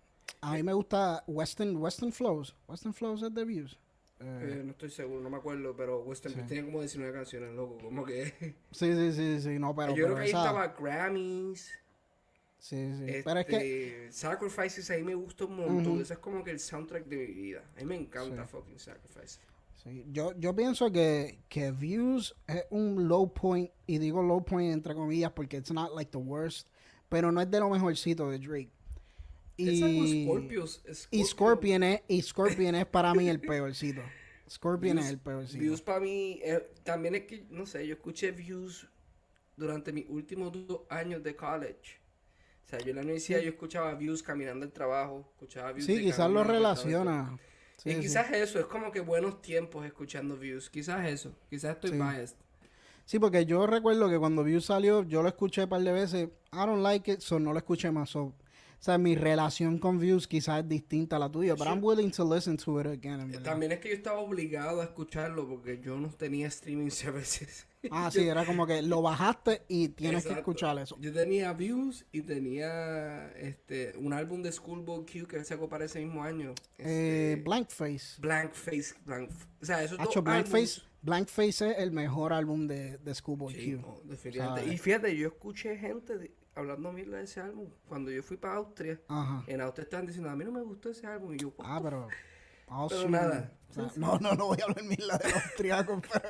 A mí me gusta Western, Western Flows. Western Flows es de Views. Eh, no estoy seguro, no me acuerdo, pero Western sí. tenía como 19 canciones, loco, como que... Sí, sí, sí, sí, no, pero... Yo creo que ahí estaba Grammys. Sí, sí, pero es que... Este, Sacrifices ahí me gusta un montón, ese es como que el soundtrack de mi vida. A mí me encanta fucking Sacrifices. Sí, yo, yo pienso que, que Views es un low point, y digo low point entre comillas porque it's not like the worst, pero no es de lo mejorcito de Drake. Y, y Scorpion es, y Scorpion es para mí el peorcito. Scorpion es el peorcito. Views para mí, eh, también es que, no sé, yo escuché Views durante mis últimos dos años de college. O sea, yo en la universidad yo escuchaba Views caminando al trabajo, escuchaba Views. Sí, quizás lo relaciona. y quizás eso, es como que buenos tiempos escuchando Views. Quizás eso, quizás estoy biased. Sí, porque yo recuerdo que cuando Views salió, yo lo escuché un par de veces. I don't like it, so no lo escuché más. So sea, mi relación con Views quizás es distinta a la tuya, pero I'm willing to listen to it again. También es que yo estaba obligado a escucharlo porque yo no tenía streaming services. Ah, sí, era como que lo bajaste y tienes que escuchar eso. Yo tenía Views y tenía este un álbum de Schoolboy Q que sacó para ese mismo año. Eh, este, Blank Face. Blank Face, Blank O sea, esos dos Blank Face, Blank Face es el mejor álbum de, de Schoolboy Q. definitivamente. y fíjate, yo escuché gente... De, hablando mil de ese álbum. Cuando yo fui para Austria, en Austria estaban diciendo, a mí no me gustó ese álbum. Y yo, ah, pero... pero nada. no, no, no voy a hablar de los austriacos, pero...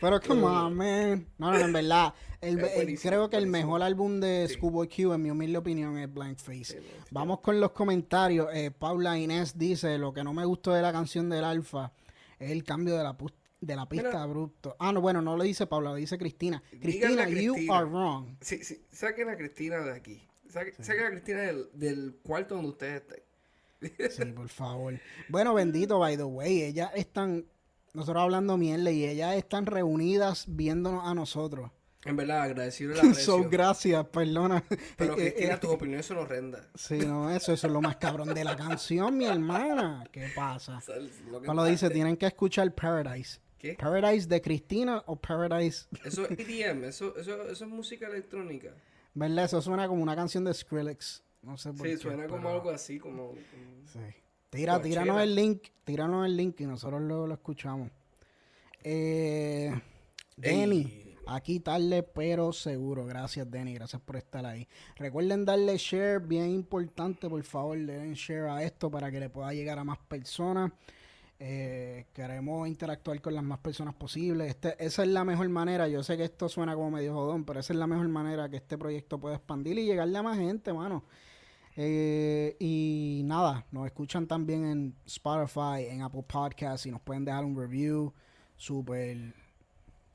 pero come on, man. No, no, en verdad. El, creo que el mejor álbum de sí. Schoolboy Q, en mi humilde opinión, es Blank Face. Vamos con los comentarios. Eh, Paula Inés dice, lo que no me gustó de la canción del Alfa es el cambio de la, de la pista abrupto. Ah, no, bueno, no lo dice Paula, lo dice Cristina. Cristina, you are wrong. Sí, sí, saquen a Cristina de aquí. Saquen, a Cristina del, del, cuarto donde ustedes estén. sí, por favor. Bueno, bendito, by the way, ellas están, nosotros hablando mierda y ellas están reunidas viéndonos a nosotros. En verdad, agradecido la So, gracias, perdona. Pero eh, Cristina, eh, tu opinión es horrenda. Sí, no, eso, eso es lo más cabrón de la canción, mi hermana. ¿Qué pasa? Cuando dice, tienen que escuchar Paradise. ¿Paradise de Cristina o Paradise? Eso es EDM, eso, eso, eso es música electrónica. ¿Verdad? Eso suena como una canción de Skrillex. No sé por sí, suena como algo así, como, Sí. Tira, tíranos el link, tíranos el link y nosotros luego lo escuchamos. Eh, Denny, aquí tarde pero seguro. Gracias Denny, gracias por estar ahí. Recuerden darle share, bien importante, por favor, den share a esto para que le pueda llegar a más personas. Eh, queremos interactuar con las más personas posibles. Este, esa es la mejor manera. Yo sé que esto suena como medio jodón, pero esa es la mejor manera que este proyecto pueda expandir y llegarle a más gente, mano. Eh, y nada, nos escuchan también en Spotify, en Apple Podcasts y nos pueden dejar un review. Súper.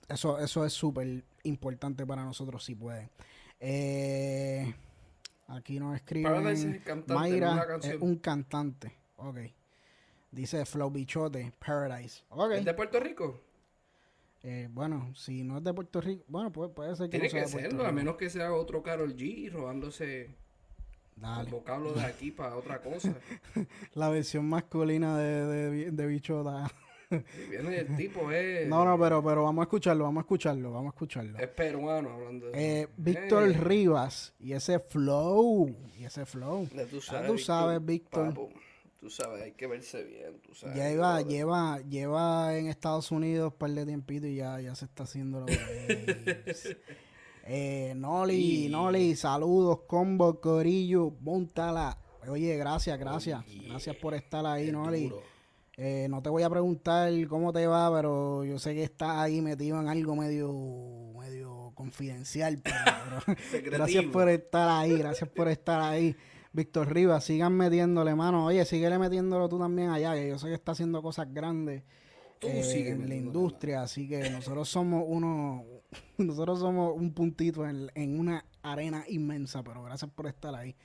Eso, eso es súper importante para nosotros si pueden. Eh, aquí nos escriben. Mayra es un cantante. Ok. Dice Flow Bichote, Paradise. ¿Es de Puerto Rico? Eh, bueno, si no es de Puerto Rico, bueno, puede, puede ser que Tiene que serlo, a menos que sea otro Carol G robándose Dale. vocablo de aquí para otra cosa. La versión masculina de, de, de bichota. viene el tipo, eh. No, no, pero, pero vamos a escucharlo, vamos a escucharlo, vamos a escucharlo. Es peruano hablando de eh, Víctor eh. Rivas y ese flow, y ese flow. Ya tú sabes, tú sabes Víctor. Tú sabes, hay que verse bien, tú sabes. Ya iba, lleva, lleva en Estados Unidos un par de tiempito y ya, ya se está haciendo lo Eh, Noli, Noli, saludos, combo, corillo, montala. Oye, gracias, gracias. Gracias por estar ahí, Noli. Eh, no te voy a preguntar cómo te va, pero yo sé que estás ahí metido en algo medio, medio confidencial. gracias por estar ahí, gracias por estar ahí. Víctor Rivas, sigan metiéndole, mano. Oye, síguele metiéndolo tú también allá, que yo sé que está haciendo cosas grandes eh, en la industria, así que nosotros somos uno, nosotros somos un puntito en, una arena inmensa, pero gracias por estar ahí.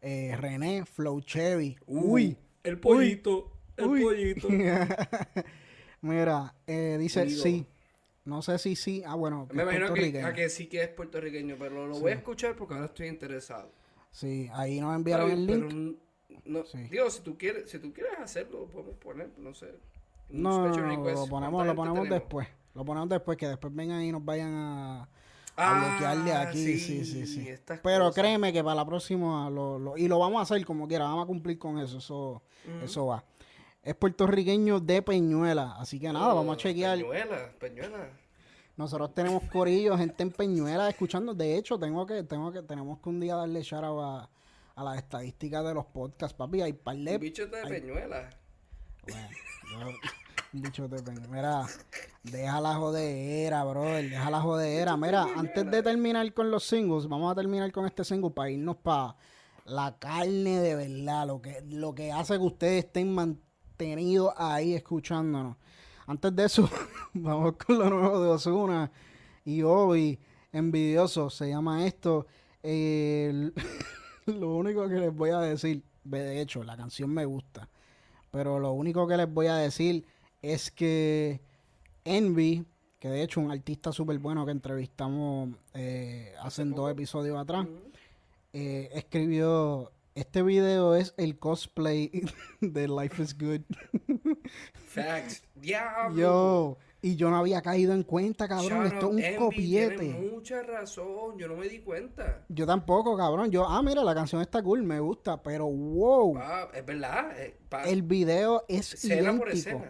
Eh, René, Flow Chevy. Uy, el pollito, el pollito. Mira, eh, dice sí. No sé si sí. Ah, bueno. Me imagino que, a que sí que es puertorriqueño, pero lo voy a escuchar porque ahora estoy interesado. Sí, ahí nos enviaron el link. no, Digo, si tú quieres, si tú quieres hacerlo, podemos poner, no sé. No, lo ponemos, lo ponemos después. Lo ponemos después, que después vengan y nos vayan a, ah, bloquear de aquí. Sí, sí, sí. Pero créeme que para la próxima, lo, y lo vamos a hacer como quiera, vamos a cumplir con eso, eso, eso va. Es puertorriqueño de Peñuela, así que nada, vamos a chequear. Peñuela, Peñuela. Nosotros tenemos corillos, gente en Peñuela escuchando. De hecho, tengo que, tengo que, tenemos que un día darle shout a, a las estadísticas de los podcasts, papi. Hay par de. Bichos de Peñuela. Bueno, bicho de Peñuela. Mira, deja la jodera, brother. Deja la jodera. Mira, antes de terminar con los singles, vamos a terminar con este single para irnos para la carne de verdad. Lo que, lo que hace que ustedes estén mantenidos ahí escuchándonos. Antes de eso, vamos con lo nuevo de Osuna y Obi, envidioso, se llama esto. lo único que les voy a decir, de hecho, la canción me gusta, pero lo único que les voy a decir es que Envy, que de hecho un artista súper bueno que entrevistamos eh, hace dos episodios atrás, eh, escribió este video es el cosplay de Life is Good. Facts. Diablo. Yo. Y yo no había caído en cuenta, cabrón. Esto es un copiete. Tiene mucha razón. Yo no me di cuenta. Yo tampoco, cabrón. Yo, ah, mira, la canción está cool, me gusta. Pero wow. Ah, es verdad. Eh, el video es idéntico.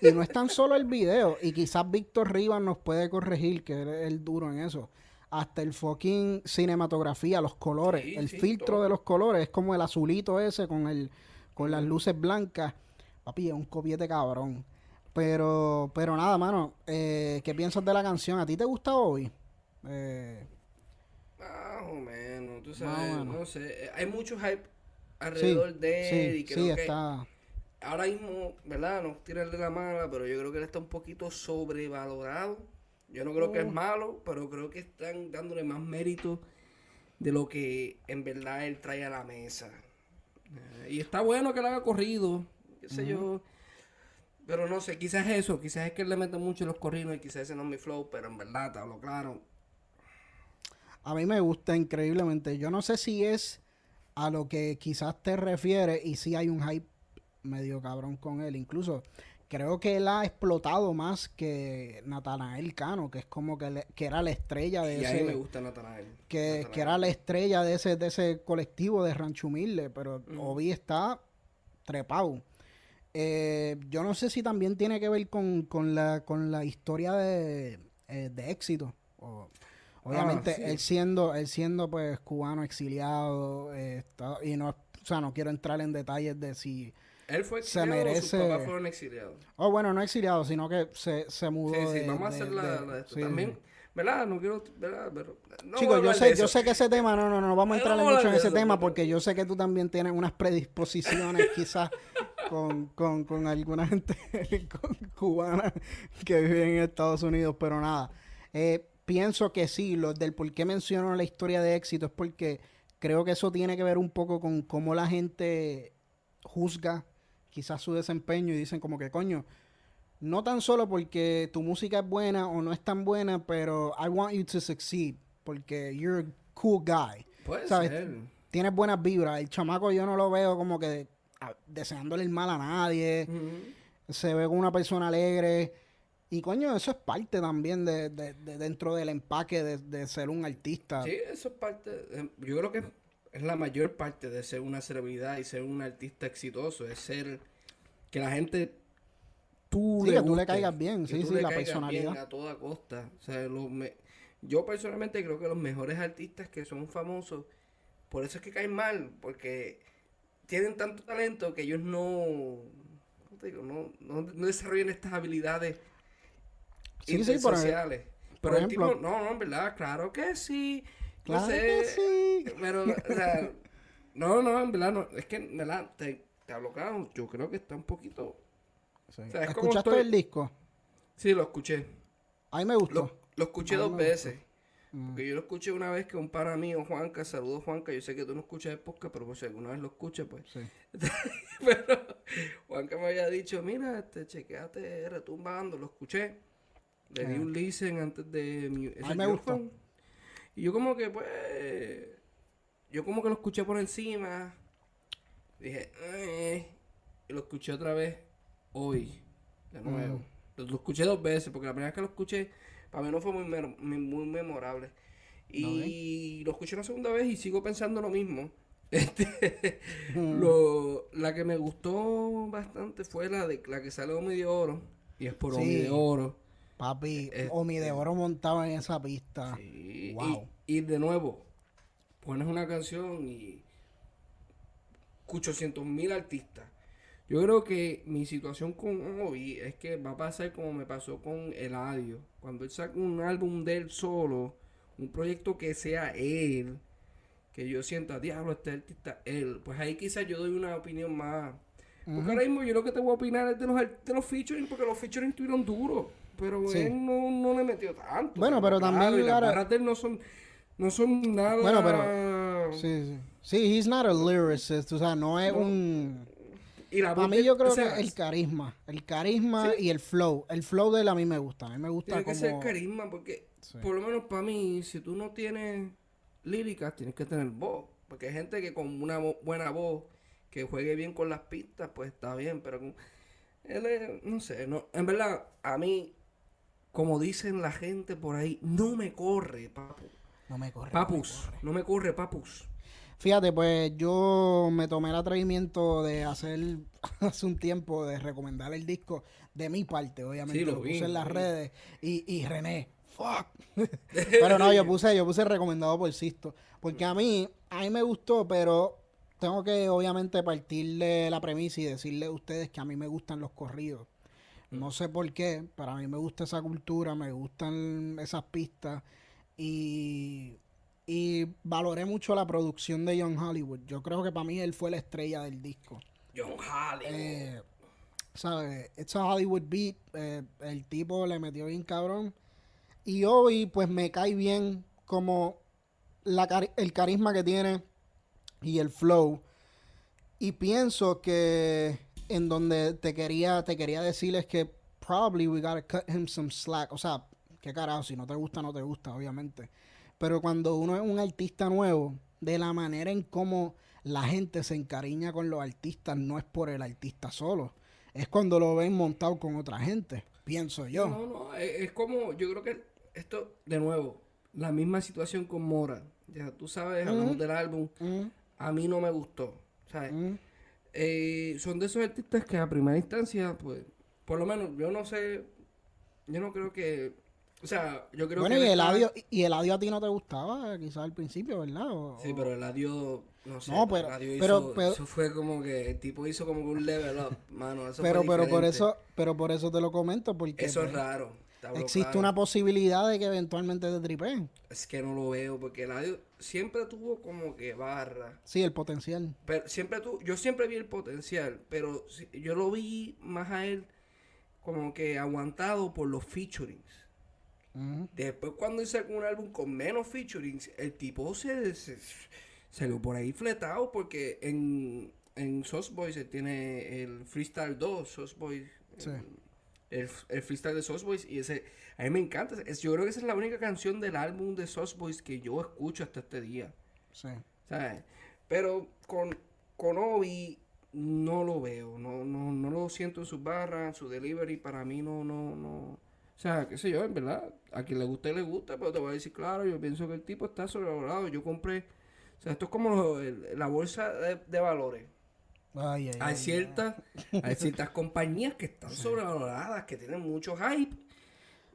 y no es tan solo el video. Y quizás Víctor Rivas nos puede corregir, que es el duro en eso hasta el fucking cinematografía, los colores, el filtro de los colores, es como el azulito ese con el con las luces blancas. Papi, es un copiete cabrón. Pero, pero nada, mano, eh, ¿qué piensas de la canción? ¿A ti te gusta hoy? Eh, más o menos, tú sabes, no sé, hay mucho hype alrededor de él y creo que está... ahora mismo, ¿verdad? No tirar de la mala, pero yo creo que él está un poquito sobrevalorado yo no creo que es malo, pero creo que están dándole más mérito de lo que en verdad él trae a la mesa. Eh, y está bueno que lo haga corrido, qué sé yo. Pero no sé, quizás eso, quizás es que él le mete mucho los corridos y quizás ese no es mi flow, pero en verdad, te hablo claro. A mí me gusta increíblemente. Yo no sé si es a lo que quizás te refieres y si hay un hype medio cabrón con él. Incluso creo que él ha explotado más que Natanael Cano, que es como que, que era la estrella de ese. A mí me gusta Natanael. Que, era la estrella de ese, de ese colectivo de Rancho Humilde, pero Obi está trepado. Eh, yo no sé si también tiene que ver con, con, la, con la historia de, eh, de éxito. obviamente, ah, él siendo, él siendo pues cubano exiliado, eh, y no, o sea, no quiero entrar en detalles de si él fue exiliado se merece... o sus papás fueron exiliados. Oh, bueno, no exiliado, sino que se, se mudó. Sí, sí, vamos a hacer la, de, También, ¿verdad? No quiero, ¿verdad? Pero, Chicos, yo sé, yo sé que ese tema, no, no, no, vamos a entrar mucho en ese tema porque yo sé que tú también tienes unas predisposiciones quizás con, con, con alguna gente cubana que vive en Estados Unidos, pero nada. Eh, pienso que sí, lo del por qué menciono la historia de éxito es porque creo que eso tiene que ver un poco con cómo la gente juzga quizás su desempeño y dicen como que coño, no tan solo porque tu música es buena o no es tan buena, pero I want you to succeed porque you're a cool guy. Puede Ser. Tienes buenas vibras. El chamaco yo no lo veo como que deseándole el mal a nadie. Se ve como una persona alegre. Y coño, eso es parte también de, dentro del empaque de, ser un artista. Sí, eso es parte. yo creo que es la mayor parte de ser una celebridad y ser un artista exitoso. Es ser que la gente. Tú sí, le que tú le caigas bien, sí, sí, la personalidad. a toda costa. O sea, yo personalmente creo que los mejores artistas que son famosos, por eso es que caen mal, porque tienen tanto talento que ellos no, no, no, desarrollan estas habilidades sí, sociales. pero el tipo, no, no, en verdad, claro que sí. Claro que sí. Pero, o sea, no, no, en verdad, no, es que, en verdad, te, te hablo claro, yo creo que está un poquito... ¿Escuchaste el disco? Sí, lo escuché. A mí me gustó. Lo, escuché dos veces. Porque mm. yo lo escuché una vez que un pana mío, Juanca, saludos Juanca, yo sé que tú no escuchas el podcast, pero pues si alguna vez lo escuchas, pues. Sí. pero Juanca me había dicho, mira, este, chequeate retumbando, lo escuché. Le di un listen antes de mi... A me gustó. Y yo como que, pues, yo como que lo escuché por encima. Dije, eh", y lo escuché otra vez hoy, de nuevo. Mm. Lo, escuché dos veces, porque la primera vez que lo escuché para mí no fue muy, muy memorable. Y lo escuché una segunda vez y sigo pensando lo mismo. Este, lo, la que me gustó bastante fue la de la que sale Omi de Oro. Y es por Omi de Oro. Papi, este, Omi de Oro montado en esa pista. Wow. Y, de nuevo, pones una canción y escucho cientos mil artistas. Yo creo que mi situación con Obi es que va a pasar como me pasó con Eladio. Cuando él saca un álbum de él solo, un proyecto que sea él, que yo sienta, diablo, este artista, él, pues ahí quizás yo doy una opinión más. Porque ahora mismo yo lo que te voy a opinar es de los, de los featuring, porque los featuring estuvieron duros. Pero él no, no le metió tanto. Bueno, pero, también. las de él no son, no son nada. Bueno, pero. Sí, sí. Sí, he's not a lyricist. O sea, no es un y a mí yo creo que el carisma, el carisma y el flow, el flow de él a mí me gusta, a mí me gusta Tiene que ser carisma porque por lo menos para mí, si tú no tienes líricas, tienes que tener voz, porque hay gente que con una buena voz que juegue bien con las pistas, pues está bien, pero con él es, no sé, no, en verdad a mí como dicen la gente por ahí, no me corre, papu. No me corre. Papus, no me corre, papus. Fíjate, pues yo me tomé el atrevimiento de hacer hace un tiempo de recomendar el disco de mi parte, obviamente. lo, puse en las redes. Y, y René, fuck. pero no, yo puse, yo puse recomendado por Sisto. Porque a mí, a mí me gustó, pero tengo que obviamente partirle la premisa y decirle a ustedes que a mí me gustan los corridos. No sé por qué, pero a mí me gusta esa cultura, me gustan esas pistas. Y y valoré mucho la producción de John Hollywood. Yo creo que para mí él fue la estrella del disco. John Hollywood. Eh, ¿Sabes? It's a Hollywood beat. Eh, el tipo le metió bien cabrón. Y hoy, pues me cae bien como la el carisma que tiene y el flow. Y pienso que en donde te quería, te quería decir es que probably we gotta cut him some slack. O sea, qué carajo, si no te gusta, no te gusta, obviamente. Pero cuando uno es un artista nuevo, de la manera en cómo la gente se encariña con los artistas, no es por el artista solo. Es cuando lo ven montado con otra gente, pienso yo. No, no, es, como, yo creo que esto, de nuevo, la misma situación con Mora. Ya tú sabes, hablamos del álbum. A mí no me gustó. ¿sabes? eh, son de esos artistas que a primera instancia, pues, por lo menos, yo no sé, yo no creo que, o sea, yo creo que... Bueno, y el, audio, y el audio a ti no te gustaba, quizás al principio, ¿verdad? sí, pero el audio, no sé, no, pero, pero, eso fue como que el tipo hizo como un level up, mano, eso pero, pero por eso, pero por eso te lo comento, porque... Eso es pues, raro. Existe una posibilidad de que eventualmente te tripeen. Es que no lo veo, porque el audio siempre tuvo como que barra. Sí, el potencial. Pero siempre tuvo, yo siempre vi el potencial, pero yo lo vi más a él como que aguantado por los featurings. Después cuando hice un álbum con menos featurings, el tipo se, se, salió por ahí fletado porque en, en Sauce Boys se tiene el Freestyle 2, Sauce Boys. Sí el, el freestyle de Sauce Boys. Y ese, a mí me encanta. Es, yo creo que esa es la única canción del álbum de Sauce Boys que yo escucho hasta este día. Sí. ¿Sabes? Pero con, con Obi no lo veo. No, no, no lo siento en sus barras, en su delivery. Para mí no, no, no. O sea, qué sé yo, en verdad. A quien le guste, le gusta. Pero te voy a decir, claro, yo pienso que el tipo está sobrevalorado. Yo compré. O sea, esto es como la bolsa de valores hay, ciertas, hay ciertas compañías que están sobrevaloradas, que tienen mucho hype.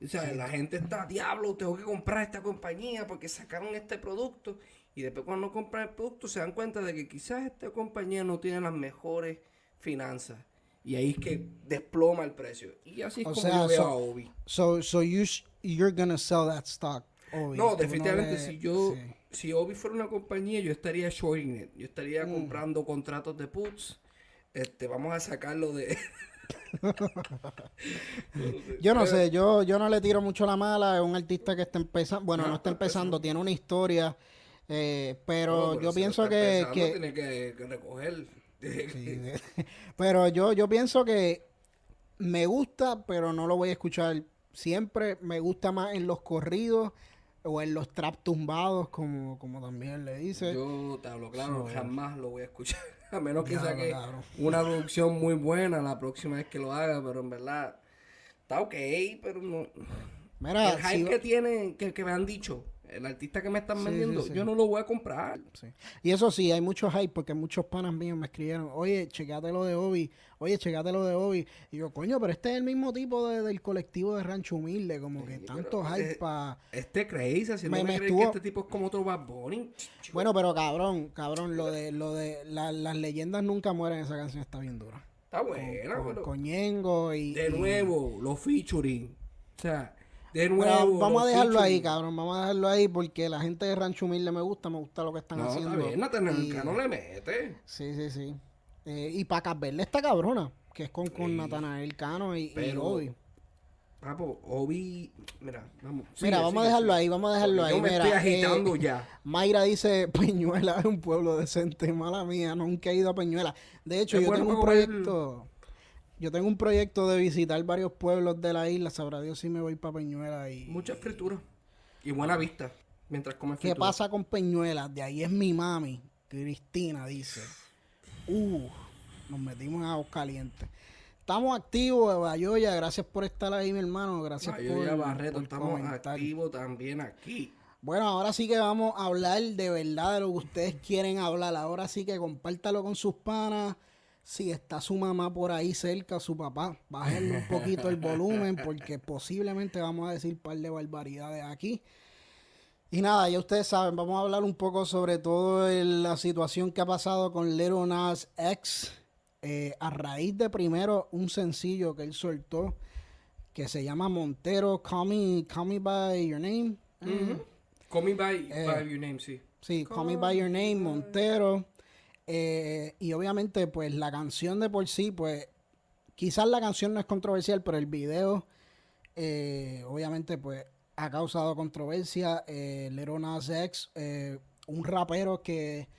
O sea, la gente está, diablo, tengo que comprar esta compañía porque sacaron este producto. Y después cuando compran el producto se dan cuenta de que quizás esta compañía no tiene las mejores finanzas. Y ahí es que desploma el precio. Y así es como yo veo a Obi. So, so you you're gonna sell that stock, No, definitivamente si yo si Obi fuera una compañía, yo estaría shorting it. Yo estaría mm. comprando contratos de puts. Este, vamos a sacarlo de. yo no sé, yo, yo no le tiro mucho la mala. Es un artista que está empezando. Bueno, no, está empezando, tiene una historia. Eh, pero, yo pienso que, Tiene que, recoger. pero yo, yo pienso que me gusta, pero no lo voy a escuchar siempre. Me gusta más en los corridos o en los trap tumbados, como, como también le dice. Yo te hablo claro, jamás lo voy a escuchar. A menos que saque una producción muy buena la próxima vez que lo haga, pero en verdad está ok, pero no. Mira, el hype que tiene, que, que me han dicho, el artista que me están vendiendo, yo no lo voy a comprar. Y eso sí, hay mucho hype porque muchos panas míos me escribieron, oye, checate lo de Obi, oye, checate lo de Obi. Y yo, coño, pero este es el mismo tipo del colectivo de Rancho Humilde, como que tanto hype para... Este crazy, si me, me que este tipo es como otro Bad Bunny. Bueno, pero cabrón, cabrón, lo de, lo de las leyendas nunca mueren, esa canción está bien dura. Está buena, con, Coñengo y... De nuevo, los featuring. O sea de nuevo. vamos a dejarlo ahí, cabrón. Vamos a dejarlo ahí porque la gente de Rancho Humilde me gusta, me gusta lo que están haciendo. Está bien, no le mete. Sí, sí, sí. Eh, y para verle esta cabrona, que es con, con Natanael Cano y, Pero, Obi. Papo, Obi, mira, vamos. mira, vamos a dejarlo ahí, vamos a dejarlo ahí. Yo me estoy agitando eh, ya. Mayra dice, Peñuela es un pueblo decente, mala mía, nunca he ido a Peñuela. De hecho, yo tengo un proyecto yo tengo un proyecto de visitar varios pueblos de la isla. Sabrá Dios si me voy para Peñuela y... Mucha fritura. Y buena vista. Mientras comes fritura. ¿Qué pasa con Peñuela? De ahí es mi mami. Cristina dice. Uh, nos metimos en agua caliente. Estamos activos, Bayoya. Gracias por estar ahí, mi hermano. Gracias por. Barreto, estamos activos también aquí. Bueno, ahora sí que vamos a hablar de verdad de lo que ustedes quieren hablar. Ahora sí que compártalo con sus panas si está su mamá por ahí cerca, su papá, bájenle un poquito el volumen porque posiblemente vamos a decir un par de barbaridades aquí. Y nada, ya ustedes saben, vamos a hablar un poco sobre todo la situación que ha pasado con Little Nas X. Eh, a raíz de primero un sencillo que él soltó que se llama Montero, Call Me, By Your Name. Call Me by, eh, by, Your Name, sí. Sí, Call, Me By Your Name, Montero. Eh, y obviamente, pues la canción de por sí, pues quizás la canción no es controversial, pero el video, eh, obviamente, pues ha causado controversia. Eh, Lerona X, eh, un rapero que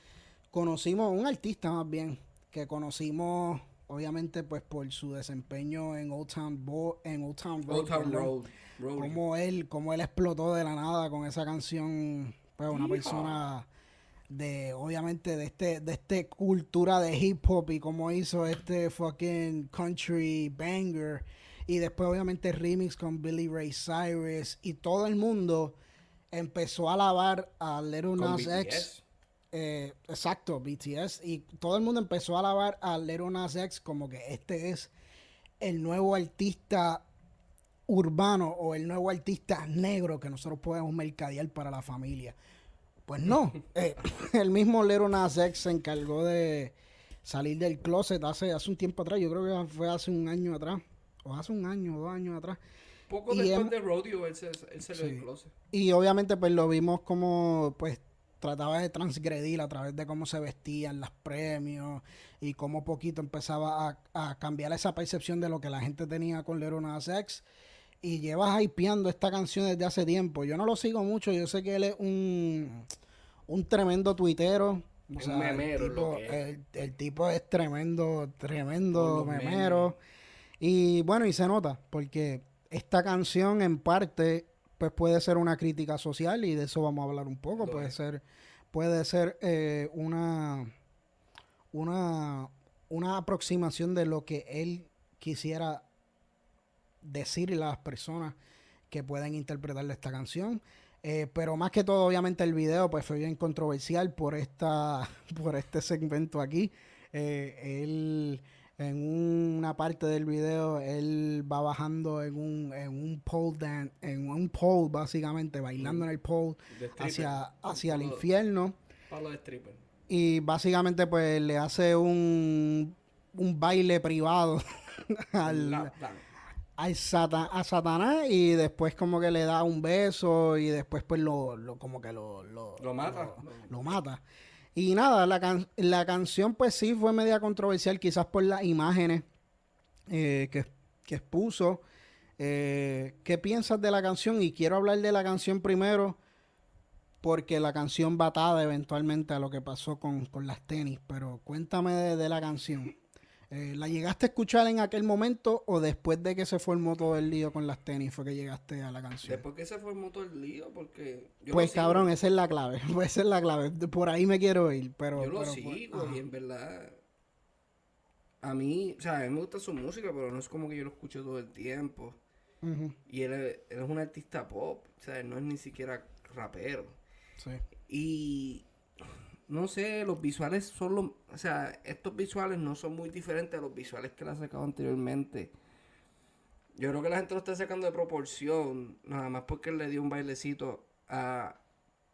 conocimos, un artista más bien, que conocimos, obviamente, pues por su desempeño en Old Town, en Old Town Road. como él, como él explotó de la nada con esa canción, pues una persona de obviamente de este de este cultura de hip hop y como hizo este fucking country banger y después obviamente remix con Billy Ray Cyrus y todo el mundo empezó a alabar a Little Nas X eh, exacto, BTS. Y todo el mundo empezó a alabar a Lero Nas X como que este es el nuevo artista urbano o el nuevo artista negro que nosotros podemos mercadear para la familia. Pues no, eh, el mismo Lero Nas X se encargó de salir del closet hace, hace un tiempo atrás, yo creo que fue hace un año atrás, o hace un año, dos años atrás. Poco después de Rodeo él, se, él salió del closet. Y obviamente pues lo vimos como pues trataba de transgredir a través de cómo se vestían los premios y cómo poquito empezaba a, cambiar esa percepción de lo que la gente tenía con Lerona Sex. Y llevas hypeando esta canción desde hace tiempo. Yo no lo sigo mucho, yo sé que él es un, un tremendo tuitero. memero, el, tipo, es tremendo, tremendo memero. Y bueno, y se nota, porque esta canción en parte pues puede ser una crítica social y de eso vamos a hablar un poco. puede ser, puede ser eh, una, una, una aproximación de lo que él quisiera decirle a las personas que pueden interpretarle esta canción. Eh, pero más que todo, obviamente, el video pues fue bien controversial por esta, por este segmento aquí. Eh, él en una parte del video él va bajando en un, en un pole dance, en un pole básicamente, bailando en el pole hacia, hacia el infierno. Y básicamente pues le hace un, un baile privado al, al a Satanás y después como que le da un beso y después pues lo, lo como que lo, lo, lo mata. lo mata. Y nada, la, la canción pues sí fue media controversial, quizás por las imágenes eh, que, expuso. Eh, ¿Qué piensas de la canción? Y quiero hablar de la canción primero, porque la canción va atada eventualmente a lo que pasó con, las tenis. Pero cuéntame de la canción. Eh, ¿La llegaste a escuchar en aquel momento o después de que se formó todo el lío con las tenis fue que llegaste a la canción? Después que se formó todo el lío, porque... pues cabrón, esa es la clave, esa es la clave. Por ahí me quiero ir, pero... Yo lo sigo y en verdad... A mí, o sea, a mí me gusta su música, pero no es como que yo lo escucho todo el tiempo. Y él, él, es un artista pop, o sea, no es ni siquiera rapero. Sí. Y no sé, los visuales son los, o sea, estos visuales no son muy diferentes a los visuales que le ha sacado anteriormente. Yo creo que la gente lo está sacando de proporción, nada más porque él le dio un bailecito a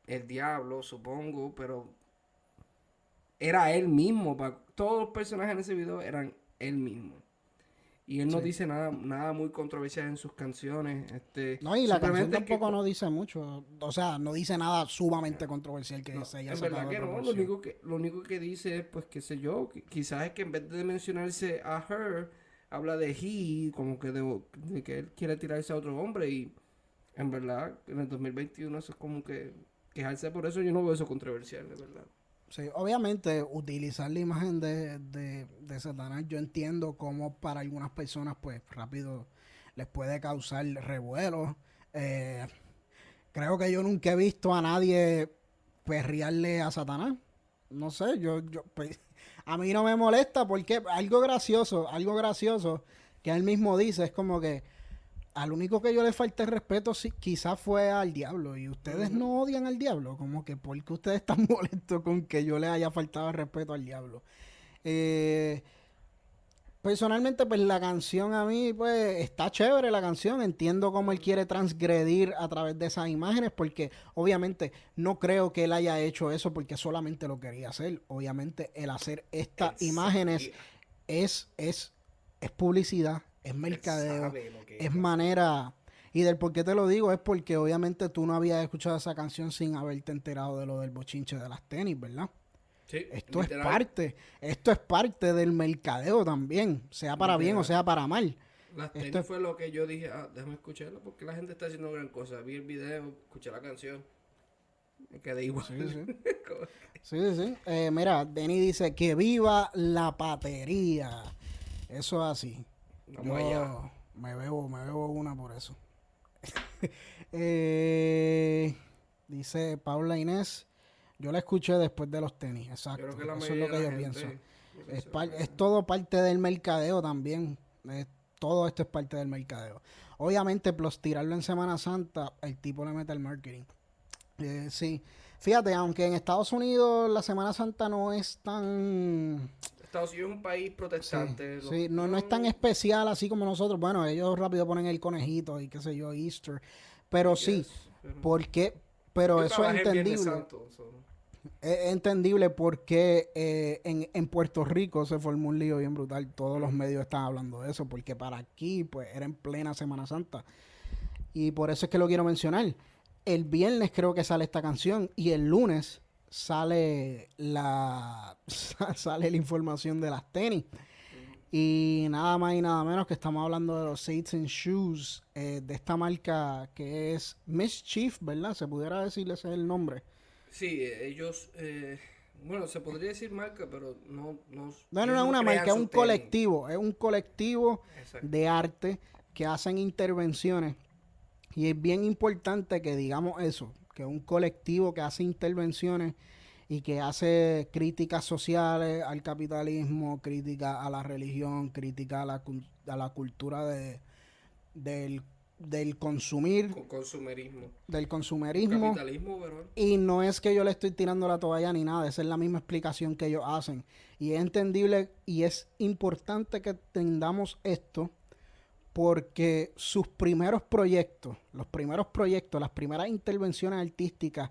el diablo, supongo, pero era él mismo, todos los personajes en ese video eran él mismo. Y él no dice nada, nada muy controversial en sus canciones. Este, no, y la canción tampoco no dice mucho. O sea, no dice nada sumamente controversial que no, se haya verdad que no. Lo único que, lo único que dice es, pues, qué sé yo, quizás es que en vez de mencionarse a her, habla de he, como que de, que él quiere tirarse a otro hombre. Y en verdad, en el 2021 eso es como que quejarse por eso, yo no veo eso controversial, de verdad. Sí, obviamente utilizar la imagen de, de, Satanás, yo entiendo cómo para algunas personas, pues rápido les puede causar revuelo. Eh, creo que yo nunca he visto a nadie perrearle a Satanás. No sé, yo, yo pues, a mí no me molesta porque algo gracioso, algo gracioso que él mismo dice es como que al único que yo le falté respeto sí, quizás fue al diablo. Y ustedes no odian al diablo. Como que porque ustedes están molestos con que yo le haya faltado respeto al diablo. Eh, personalmente, pues la canción a mí, pues está chévere la canción. Entiendo cómo él quiere transgredir a través de esas imágenes. Porque obviamente no creo que él haya hecho eso porque solamente lo quería hacer. Obviamente el hacer estas imágenes es, es, es publicidad es mercadeo, es manera... Y del por qué te lo digo es porque obviamente tú no habías escuchado esa canción sin haberte enterado de lo del bochinche de las tenis, ¿verdad? Sí, esto es parte, esto es parte del mercadeo también, sea para bien o sea para mal. Las tenis esto fue lo que yo dije, ah, déjame escucharlo porque la gente está haciendo gran cosa. Vi el video, escuché la canción, me quedé igual. Sí, sí. sí, eh, mira, Denny dice que viva la patería. Eso es así. Yo me bebo, me bebo una por eso. Eh, dice Paula Inés, yo la escuché después de los tenis, exacto. eso es lo que yo pienso. Es, todo parte del mercadeo también. todo esto es parte del mercadeo. Obviamente, plus tirarlo en Semana Santa, el tipo le mete el marketing. Eh, sí, Fíjate, aunque en Estados Unidos la Semana Santa no es tan... Estados Unidos es un país protestante. Sí, no, no es tan especial así como nosotros. Bueno, ellos rápido ponen el conejito y qué sé yo, Easter. Pero sí, porque... Pero eso es entendible. Es entendible porque eh, en, en, Puerto Rico se formó un lío bien brutal. Todos los medios están hablando de eso, porque para aquí, pues, era en plena Semana Santa. Y por eso es que lo quiero mencionar. El viernes creo que sale esta canción y el lunes sale la sale la información de las tenis. Y nada más y nada menos que estamos hablando de los Satan Shoes, eh, de esta marca que es Mischief, ¿verdad? Se pudiera decirle ese es el nombre. Sí, ellos, eh, bueno, se podría decir marca, pero no... No, no, no, es una marca, es un colectivo, es un colectivo de arte que hacen intervenciones. Y es bien importante que digamos eso, que un colectivo que hace intervenciones y que hace críticas sociales al capitalismo, crítica a la religión, crítica a la, a la cultura de, del, del consumir. consumerismo. Del consumerismo. Capitalismo, Y no es que yo le estoy tirando la toalla ni nada, esa es la misma explicación que ellos hacen. Y es entendible y es importante que entendamos esto porque sus primeros proyectos, los primeros proyectos, las primeras intervenciones artísticas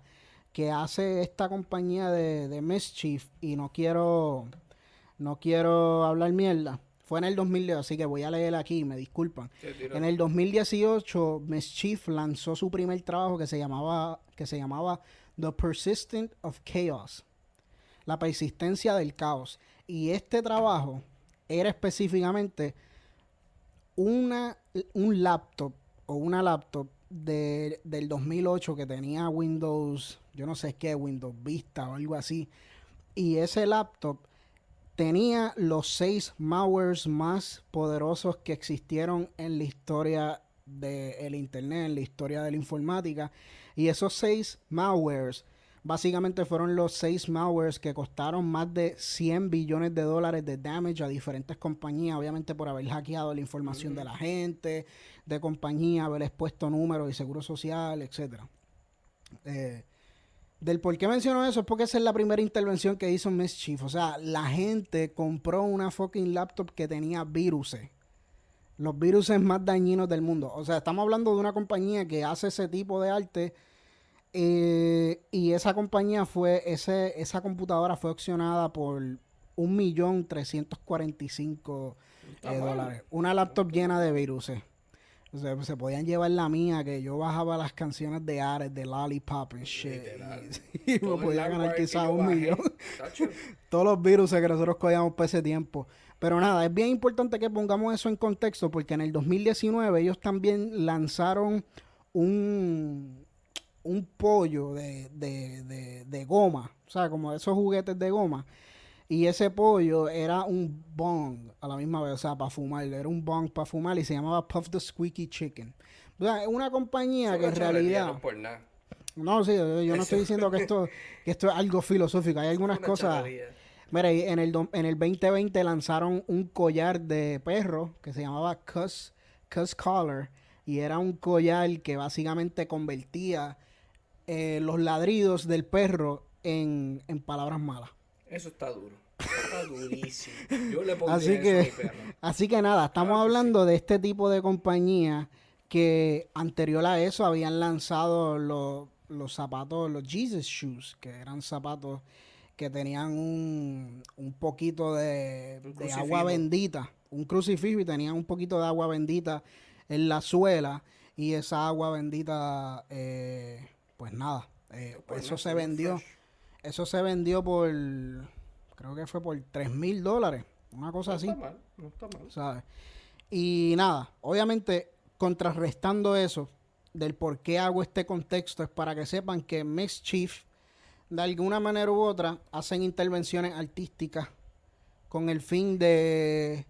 que hace esta compañía de, de Mischief y no quiero no quiero hablar mierda. Fue en el 2010, así que voy a leer aquí, me disculpan. en el 2018, Mischief lanzó su primer trabajo que se llamaba que se llamaba The Persistent of Chaos. La persistencia del caos. Y este trabajo era específicamente una, un laptop o una laptop de, del 2008 que tenía Windows, yo no sé qué, Windows Vista o algo así. Y ese laptop tenía los seis malwares más poderosos que existieron en la historia del Internet, en la historia de la informática. Y esos seis malwares básicamente fueron los seis malwares que costaron más de 100 billones de dólares de damage a diferentes compañías, obviamente por haber hackeado la información de la gente, de compañía, haber expuesto números y seguro social, etcétera. Eh, del por qué menciono eso es porque esa es la primera intervención que hizo Mischief. O sea, la gente compró una fucking laptop que tenía virus. Los virus más dañinos del mundo. O sea, estamos hablando de una compañía que hace ese tipo de arte. Eh, y esa compañía fue, ese, esa computadora fue opcionada por un millón trescientos cuarenta y cinco eh, dólares. Una laptop llena de virus. O sea, se podían llevar la mía, que yo bajaba las canciones de Ares, de Lollipop y shit. Y, me podía ganar quizás un millón. Todos los virus que nosotros cogíamos por ese tiempo. Pero nada, es bien importante que pongamos eso en contexto, porque en el 2019 ellos también lanzaron un, un pollo de, de, de, de goma. O sea, como esos juguetes de goma y ese pollo era un bong a la misma vez, o sea, para fumar. Era un bong para fumar y se llamaba Puff the Squeaky Chicken. O sea, una compañía que en realidad... No, sí, yo, no estoy diciendo que esto, que esto es algo filosófico. Hay algunas cosas... Mira, en el, en el 2020 lanzaron un collar de perro que se llamaba Cuss, Cuss Collar. Y era un collar que básicamente convertía eh, los ladridos del perro en, en palabras malas. Eso está duro. Está durísimo. Yo le así que, Así que nada, estamos hablando de este tipo de compañía que anterior a eso habían lanzado los, los zapatos, los Jesus Shoes, que eran zapatos que tenían un, un poquito de, de agua bendita, un crucifijo y tenían un poquito de agua bendita en la suela y esa agua bendita, eh, pues nada, eh, eso se vendió. Eso se vendió por, creo que fue por 3 mil dólares, una cosa así. No está mal, no está mal. ¿sabes? Y nada, obviamente, contrarrestando eso, del por qué hago este contexto, es para que sepan que Chief de alguna manera u otra, hacen intervenciones artísticas con el fin de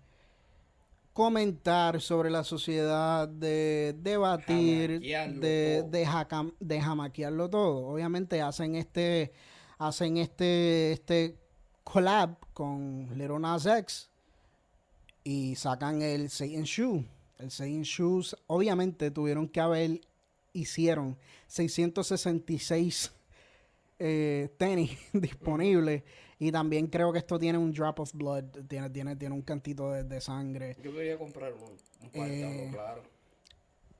comentar sobre la sociedad, de debatir, de, de, de jamaquearlo todo. Obviamente hacen este hacen este, este collab con Little Nas X y sacan el Satan Shoe. El Satan Shoes, obviamente tuvieron que haber, hicieron 666 eh, tenis disponibles. Y también creo que esto tiene un drop of blood, tiene, tiene, tiene un cantito de, sangre. Yo quería comprar un, un eh, claro.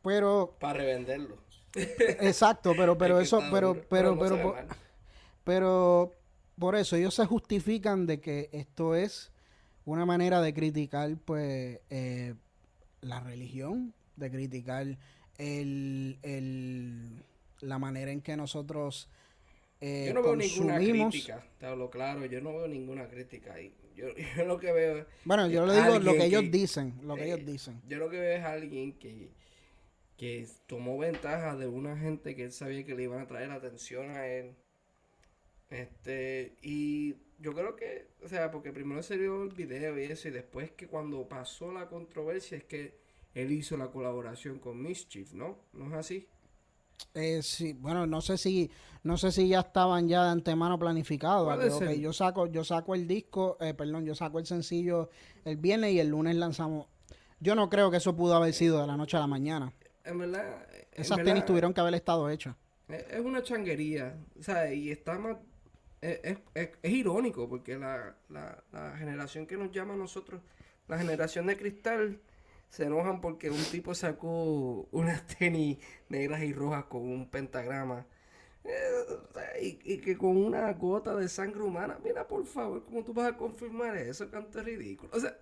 Pero. Para revenderlo. Exacto, pero, pero eso, pero, pero, pero, pero, por eso ellos se justifican de que esto es una manera de criticar, pues, eh, la religión, de criticar el, el, la manera en que nosotros eh, yo no veo ninguna crítica, te hablo claro, yo no veo ninguna crítica ahí. Yo, yo lo que veo Bueno, yo le digo lo que, ellos dicen, lo que ellos eh, dicen. Yo lo que veo es alguien que, que tomó ventaja de una gente que él sabía que le iban a traer atención a él. Este, y yo creo que, o sea, porque primero se vio el video y eso, y después que cuando pasó la controversia es que él hizo la colaboración con Mischief, ¿no? ¿No es así? Eh, sí, bueno, no sé si no sé si ya estaban ya de antemano planificados. yo saco yo saco el disco, eh, perdón, yo saco el sencillo el viernes y el lunes lanzamos. Yo no creo que eso pudo haber sido de la noche a la mañana. En verdad, esas tenis tuvieron que haber estado hechas. Es una changuería, o sea, y está más es, es, es, irónico porque la, la, la generación que nos llama a nosotros, la generación de cristal, se enojan porque un tipo sacó unas tenis negras y rojas con un pentagrama. Eh, y, que con una gota de sangre humana, mira por favor, ¿cómo tú vas a confirmar eso? Canto es ridículo. O sea,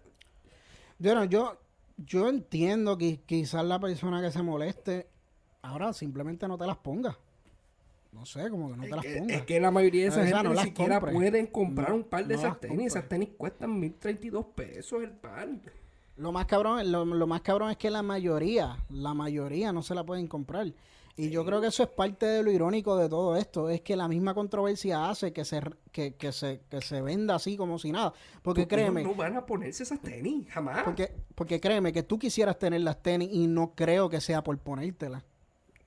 bueno, yo, yo entiendo que quizás la persona que se moleste, ahora simplemente no te las ponga. No sé, como que no te las pongas. Es que la mayoría de esas gente ni siquiera pueden comprar un par de esas tenis. Esas tenis cuestan 1032 pesos el par. Lo más cabrón, lo, más cabrón es que la mayoría, la mayoría no se la pueden comprar. Y yo creo que eso es parte de lo irónico de todo esto, es que la misma controversia hace que se que, que se que se venda así como si nada, porque créeme, no van a ponerse esas tenis jamás. Porque porque créeme que tú quisieras tener las tenis y no creo que sea por ponértelas.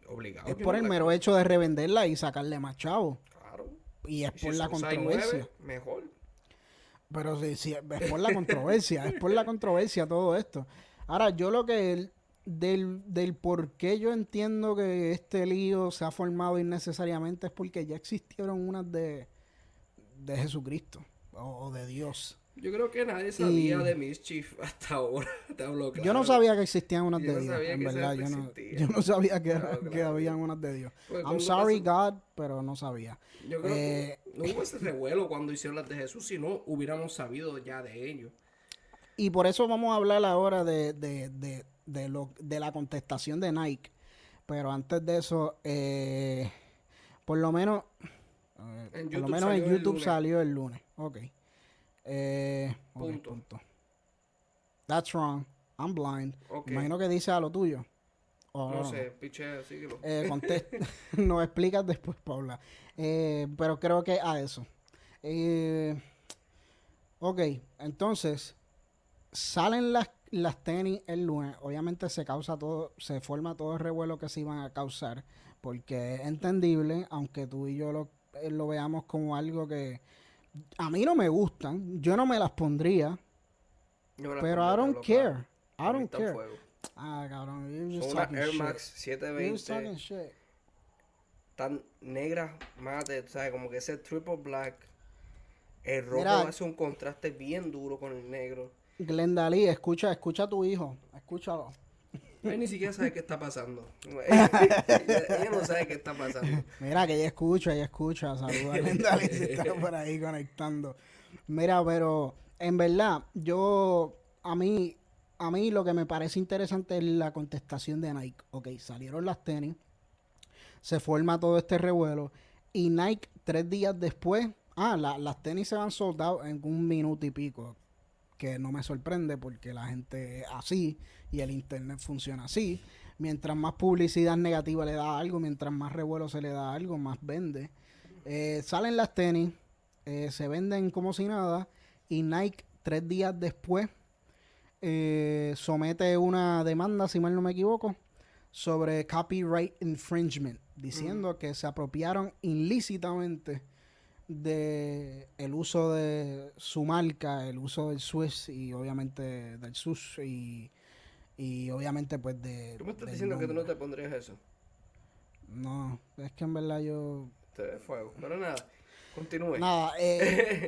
Obligado. Es por el mero hecho de revenderla y sacarle más chavo. Claro. Y es por la controversia. mejor. Pero sí, sí, es por la controversia, es por la controversia todo esto. Ahora, yo lo que del, del por qué yo entiendo que este lío se ha formado innecesariamente es porque ya existieron unas de, de Jesucristo o, de Dios. Yo creo que nadie sabía de Mischief hasta ahora. Te hablo Yo no sabía que existían unas de Dios, en verdad. Yo no, yo no, sabía que, que habían unas de Dios. Pues, I'm sorry, God, pero no sabía. Yo creo que eh, no hubo ese revuelo cuando hicieron las de Jesús, si no hubiéramos sabido ya de ellos. Y por eso vamos a hablar ahora de, de, de, de, lo, de la contestación de Nike. Pero antes de eso, eh, por lo menos, por lo menos en YouTube salió el lunes. Ok. Eh, punto. That's wrong. I'm blind. Imagino que dice a lo tuyo. no, sé, piche, síguelo. Eh, Nos explicas después, Paula. Eh, pero creo que a eso. Eh, ok, entonces, salen las, las tenis el lunes. Obviamente se causa todo, se forma todo el revuelo que se iban a causar. Porque es entendible, aunque tú y yo lo, eh, lo veamos como algo que a mí no me gustan, yo no me las pondría. pero I don't care. I don't care. Ah, cabrón. Son una Air Max 720. Tan negras, mate, ¿sabes? Como que ese triple black. El rojo hace un contraste bien duro con el negro. Glendalí, escucha, escucha a tu hijo. Escúchalo. Ella ni siquiera sabe qué está pasando. Ella, no sabe qué está pasando. Mira, que ella escucha, ella escucha. Saluda a si está por ahí conectando. Mira, pero en verdad, yo, a mí, a mí lo que me parece interesante es la contestación de Nike. Ok, salieron las tenis, se forma todo este revuelo y Nike tres días después, ah, las tenis se van soldados en un minuto y pico que no me sorprende porque la gente así y el internet funciona así. Mientras más publicidad negativa le da algo, mientras más revuelo se le da algo, más vende. Eh, salen las tenis, eh, se venden como si nada y Nike tres días después eh, somete una demanda, si mal no me equivoco, sobre copyright infringement, diciendo que se apropiaron ilícitamente de el uso de su marca, el uso del Swiss y obviamente del SUS y, y obviamente pues de... ¿Tú me estás diciendo que tú no te pondrías eso? No, es que en verdad yo... Te fuego. Pero nada, continúe. Nada, eh,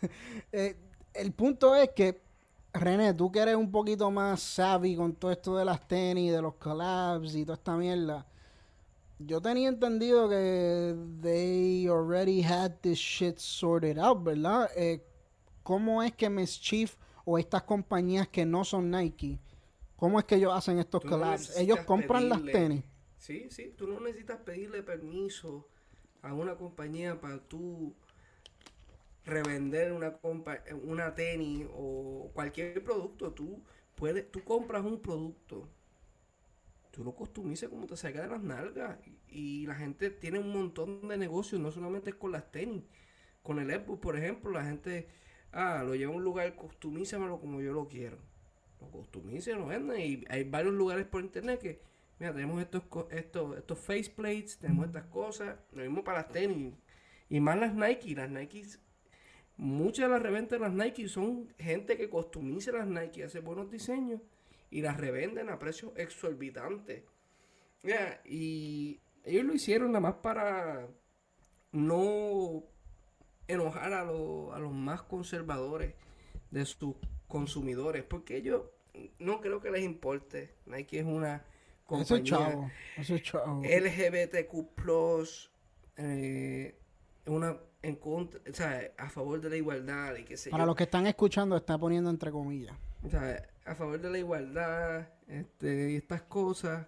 eh, el punto es que, René, tú que eres un poquito más savvy con todo esto de las tenis, de los collabs y toda esta mierda. Yo tenía entendido que they already had this shit sorted out, ¿verdad? Eh, ¿Cómo es que Mischief o estas compañías que no son Nike, cómo es que ellos hacen estos collabs? ellos compran las tenis. Sí, sí, tú no necesitas pedirle permiso a una compañía para tú revender una una tenis o cualquier producto, tú puedes, tú compras un producto, tú lo customizas como te salga de las nalgas y, la gente tiene un montón de negocios, no solamente con las tenis, con el Xbox, por ejemplo, la gente, ah, lo lleva a un lugar, customízamelo como yo lo quiero, lo customiza, lo venden y hay varios lugares por internet que, mira, tenemos estos, estos, estos faceplates, tenemos estas cosas, lo mismo para las tenis y más las Nike, las Nike Muchas de las reventas de las Nike son gente que customiza las Nike, hace buenos diseños y las revenden a precios exorbitantes. y ellos lo hicieron nada más para no enojar a, a los más conservadores de sus consumidores, porque ellos no creo que les importe. Nike es una compañía LGBTQ+, eh, una en contra, o sea, a favor de la igualdad y que se Para los que están escuchando, está poniendo entre comillas. O sea, a favor de la igualdad este, y estas cosas.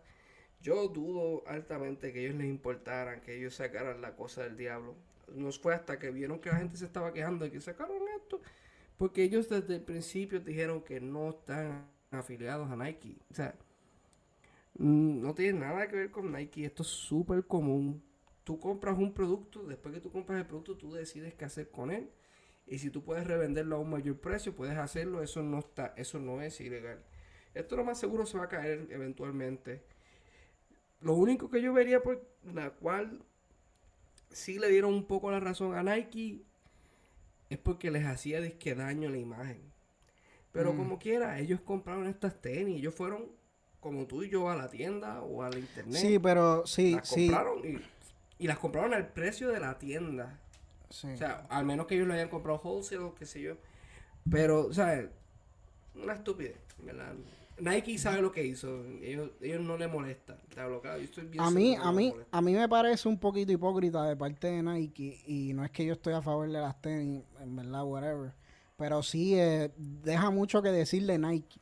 Yo dudo altamente que ellos les importaran, que ellos sacaran la cosa del diablo. No fue hasta que vieron que la gente se estaba quejando de que sacaron esto, porque ellos desde el principio dijeron que no están afiliados a Nike. O sea, mm, no tiene nada que ver con Nike. Esto es súper común tú compras un producto, después que tú compras el producto, tú decides qué hacer con él. Y si tú puedes revenderlo a un mayor precio, puedes hacerlo, eso no está, eso no es ilegal. Esto lo más seguro se va a caer eventualmente. Lo único que yo vería por la cual sí le dieron un poco la razón a Nike es porque les hacía disque daño la imagen. Pero mm. como quiera, ellos compraron estas tenis, ellos fueron como tú y yo a la tienda o a la internet. Sí, pero sí, las compraron y y las compraron al precio de la tienda. O sea, al menos que ellos lo hayan comprado wholesale, qué sé yo. Pero, o sea, una estupidez, ¿verdad? Nike sabe lo que hizo. Ellos, ellos no le molestan. a mí, a mí, a mí me parece un poquito hipócrita de parte de Nike. Y no es que yo estoy a favor de las tenis, en verdad, whatever. Pero sí eh, deja mucho que decirle Nike.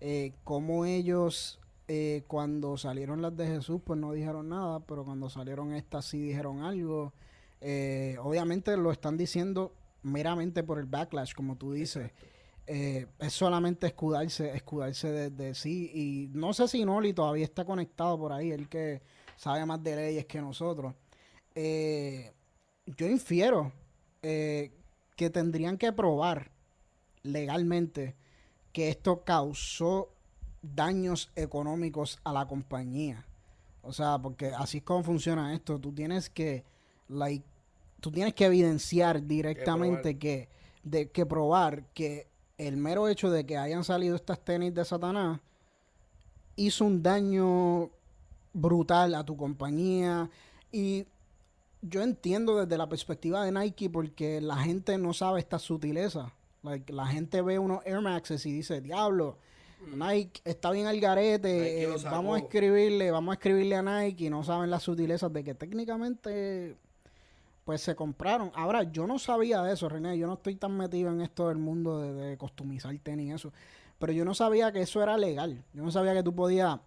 Eh, cómo ellos eh, cuando salieron las de Jesús, pues no dijeron nada, pero cuando salieron estas sí dijeron algo. Eh, obviamente lo están diciendo meramente por el backlash, como tú dices. Eh, es solamente escudarse, escudarse de, sí. Y no sé si Noli todavía está conectado por ahí, el que sabe más de leyes que nosotros. yo infiero que tendrían que probar legalmente que esto causó daños económicos a la compañía. O sea, porque así es como funciona esto. Tú tienes que, like, tú tienes que evidenciar directamente que, de, que probar que el mero hecho de que hayan salido estas tenis de Satanás hizo un daño brutal a tu compañía. Y yo entiendo desde la perspectiva de Nike porque la gente no sabe esta sutileza. Like, la gente ve unos Air Maxes y dice, diablo, Nike está bien al garete, eh, vamos a escribirle, vamos a escribirle a Nike y no saben las sutilezas de que técnicamente pues se compraron. Ahora, yo no sabía de eso, René, yo no estoy tan metido en esto del mundo de, de customizar tenis y eso, pero yo no sabía que eso era legal. Yo no sabía que tú podías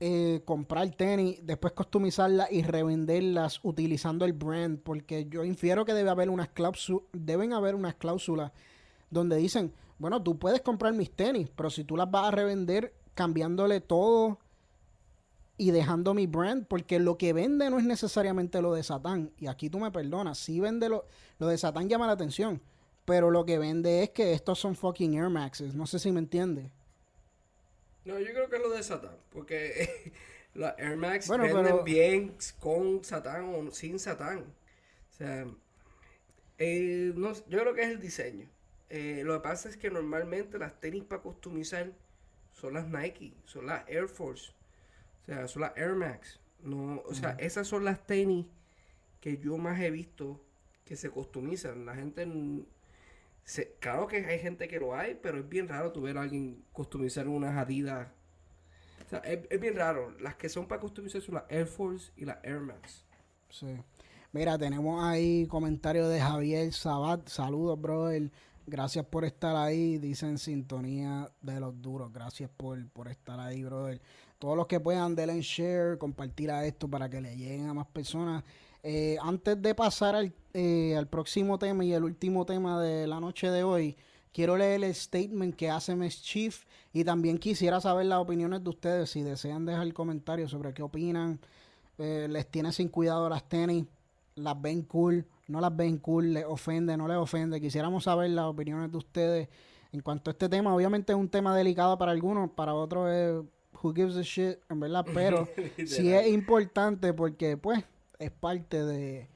eh, comprar tenis, después customizarlas y revenderlas utilizando el brand, porque yo infiero que debe haber unas cláusulas, deben haber unas cláusulas donde dicen, bueno, tú puedes comprar mis tenis, pero si tú las vas a revender cambiándole todo y dejando mi brand, porque lo que vende no es necesariamente lo de Satán. Y aquí tú me perdonas, sí vende lo, lo de Satán llama la atención, pero lo que vende es que estos son fucking Air Maxes. No sé si me entiendes. No, yo creo que es lo de Satán, porque los Air Max venden bien con Satán o sin Satán. O sea, eh, no, yo creo que es el diseño. Eh, lo que pasa es que normalmente las tenis para customizar son las Nike, son las Air Force, o sea, son las Air Max. No, o sea, esas son las tenis que yo más he visto que se customizan. La gente, se, claro que hay gente que lo hay, pero es bien raro tu ver a alguien customizar unas Adidas. O sea, es, bien raro. Las que son para customizar son las Air Force y las Air Max. Sí. Mira, tenemos ahí comentario de Javier Sabat. Saludos, brother. Gracias por estar ahí. Dicen sintonía de los duros. Gracias por, por estar ahí, brother. Todos los que puedan, denle share, compartir a esto para que le lleguen a más personas. Eh, antes de pasar al, eh, al, próximo tema y el último tema de la noche de hoy, quiero leer el statement que hace Miss Chief y también quisiera saber las opiniones de ustedes. Si desean dejar comentarios sobre qué opinan, eh, les tiene sin cuidado las tenis las ven cool, no las ven cool, les ofende, no les ofende. Quisiéramos saber las opiniones de ustedes en cuanto a este tema. Obviamente es un tema delicado para algunos, para otros es who gives a shit, en verdad, pero sí es importante porque pues es parte de,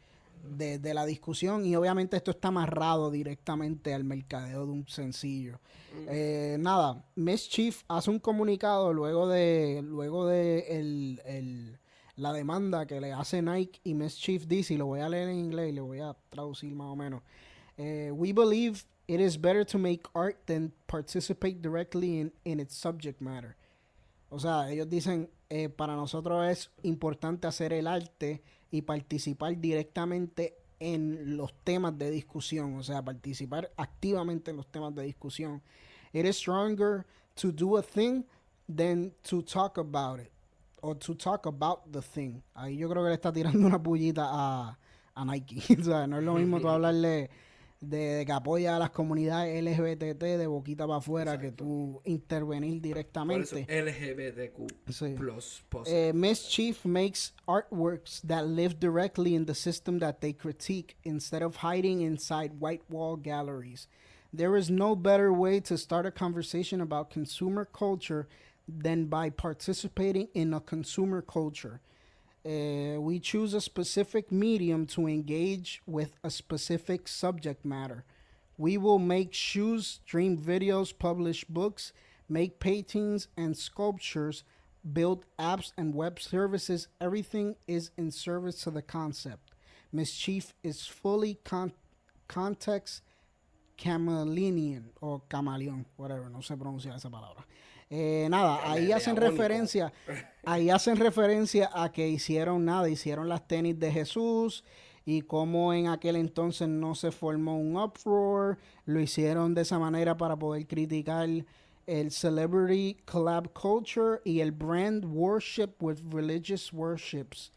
de, la discusión y obviamente esto está amarrado directamente al mercadeo de un sencillo. Mm. Eh, nada, Miss Chief hace un comunicado luego de luego de el la demanda que le hace Nike y Mischief DC, lo voy a leer en inglés y lo voy a traducir más o menos. Eh, we believe it is better to make art than participate directly in, in its subject matter. O sea, ellos dicen, eh, para nosotros es importante hacer el arte y participar directamente en los temas de discusión, o sea, participar activamente en los temas de discusión. It is stronger to do a thing than to talk about it or to talk about the thing. Ahí yo creo que le está tirando una pullita a, a Nike. o sea, no es lo mismo tú hablarle de, que apoya a las comunidades LGBT de boquita para afuera que tú intervenir directamente. LGBTQ sí. plus eh, Miss Chief makes artworks that live directly in the system that they critique instead of hiding inside white wall galleries. There is no better way to start a conversation about consumer culture than by participating in a consumer culture. Uh, we choose a specific medium to engage with a specific subject matter. We will make shoes, stream videos, publish books, make paintings and sculptures, build apps and web services. Everything is in service to the concept. Mischief is fully con- context chameleon or chameleon, whatever, no se pronuncia esa palabra. Eh, nada, ahí hacen referencia, ahí hacen referencia a que hicieron nada, hicieron las tenis de Jesús y cómo en aquel entonces no se formó un uproar, lo hicieron de esa manera para poder criticar el celebrity collab culture y el brand worship with religious worships.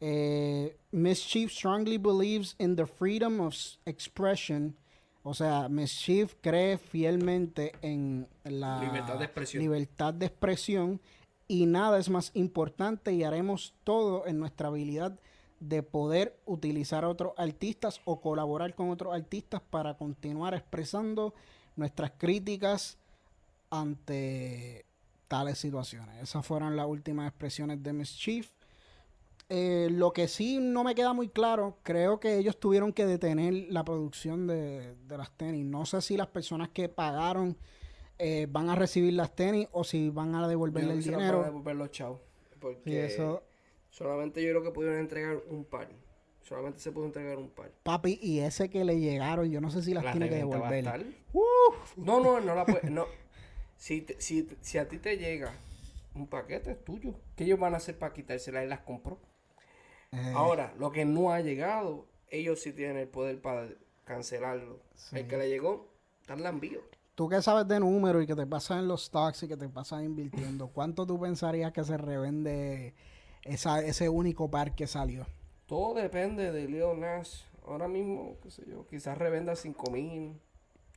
Eh, Mischief strongly believes in the freedom of expression o sea, Mischief cree fielmente en la libertad de, expresión. libertad de expresión y nada es más importante y haremos todo en nuestra habilidad de poder utilizar a otros artistas o colaborar con otros artistas para continuar expresando nuestras críticas ante tales situaciones. Esas fueron las últimas expresiones de Mischief. Eh, lo que sí no me queda muy claro, creo que ellos tuvieron que detener la producción de, las tenis. No sé si las personas que pagaron eh, van a recibir las tenis o si van a devolverle el dinero. Van a devolver los chavos. Porque eso... solamente yo creo que pudieron entregar un par. Solamente se pudo entregar un par. Papi, y ese que le llegaron, yo no sé si las tiene que devolver. No, no, no la puede. No. Si, si, si a ti te llega un paquete, es tuyo. ¿Qué ellos van a hacer para quitársela? y las compró. Eh. Ahora, lo que no ha llegado, ellos sí tienen el poder para cancelarlo. El que le llegó, está la envío. Tú que sabes de número y que te pasas en los stocks y que te pasas invirtiendo, ¿cuánto tú pensarías que se revende esa, ese único par que salió? Todo depende de Leo Nash. Ahora mismo, qué sé yo, quizás revenda 5 mil.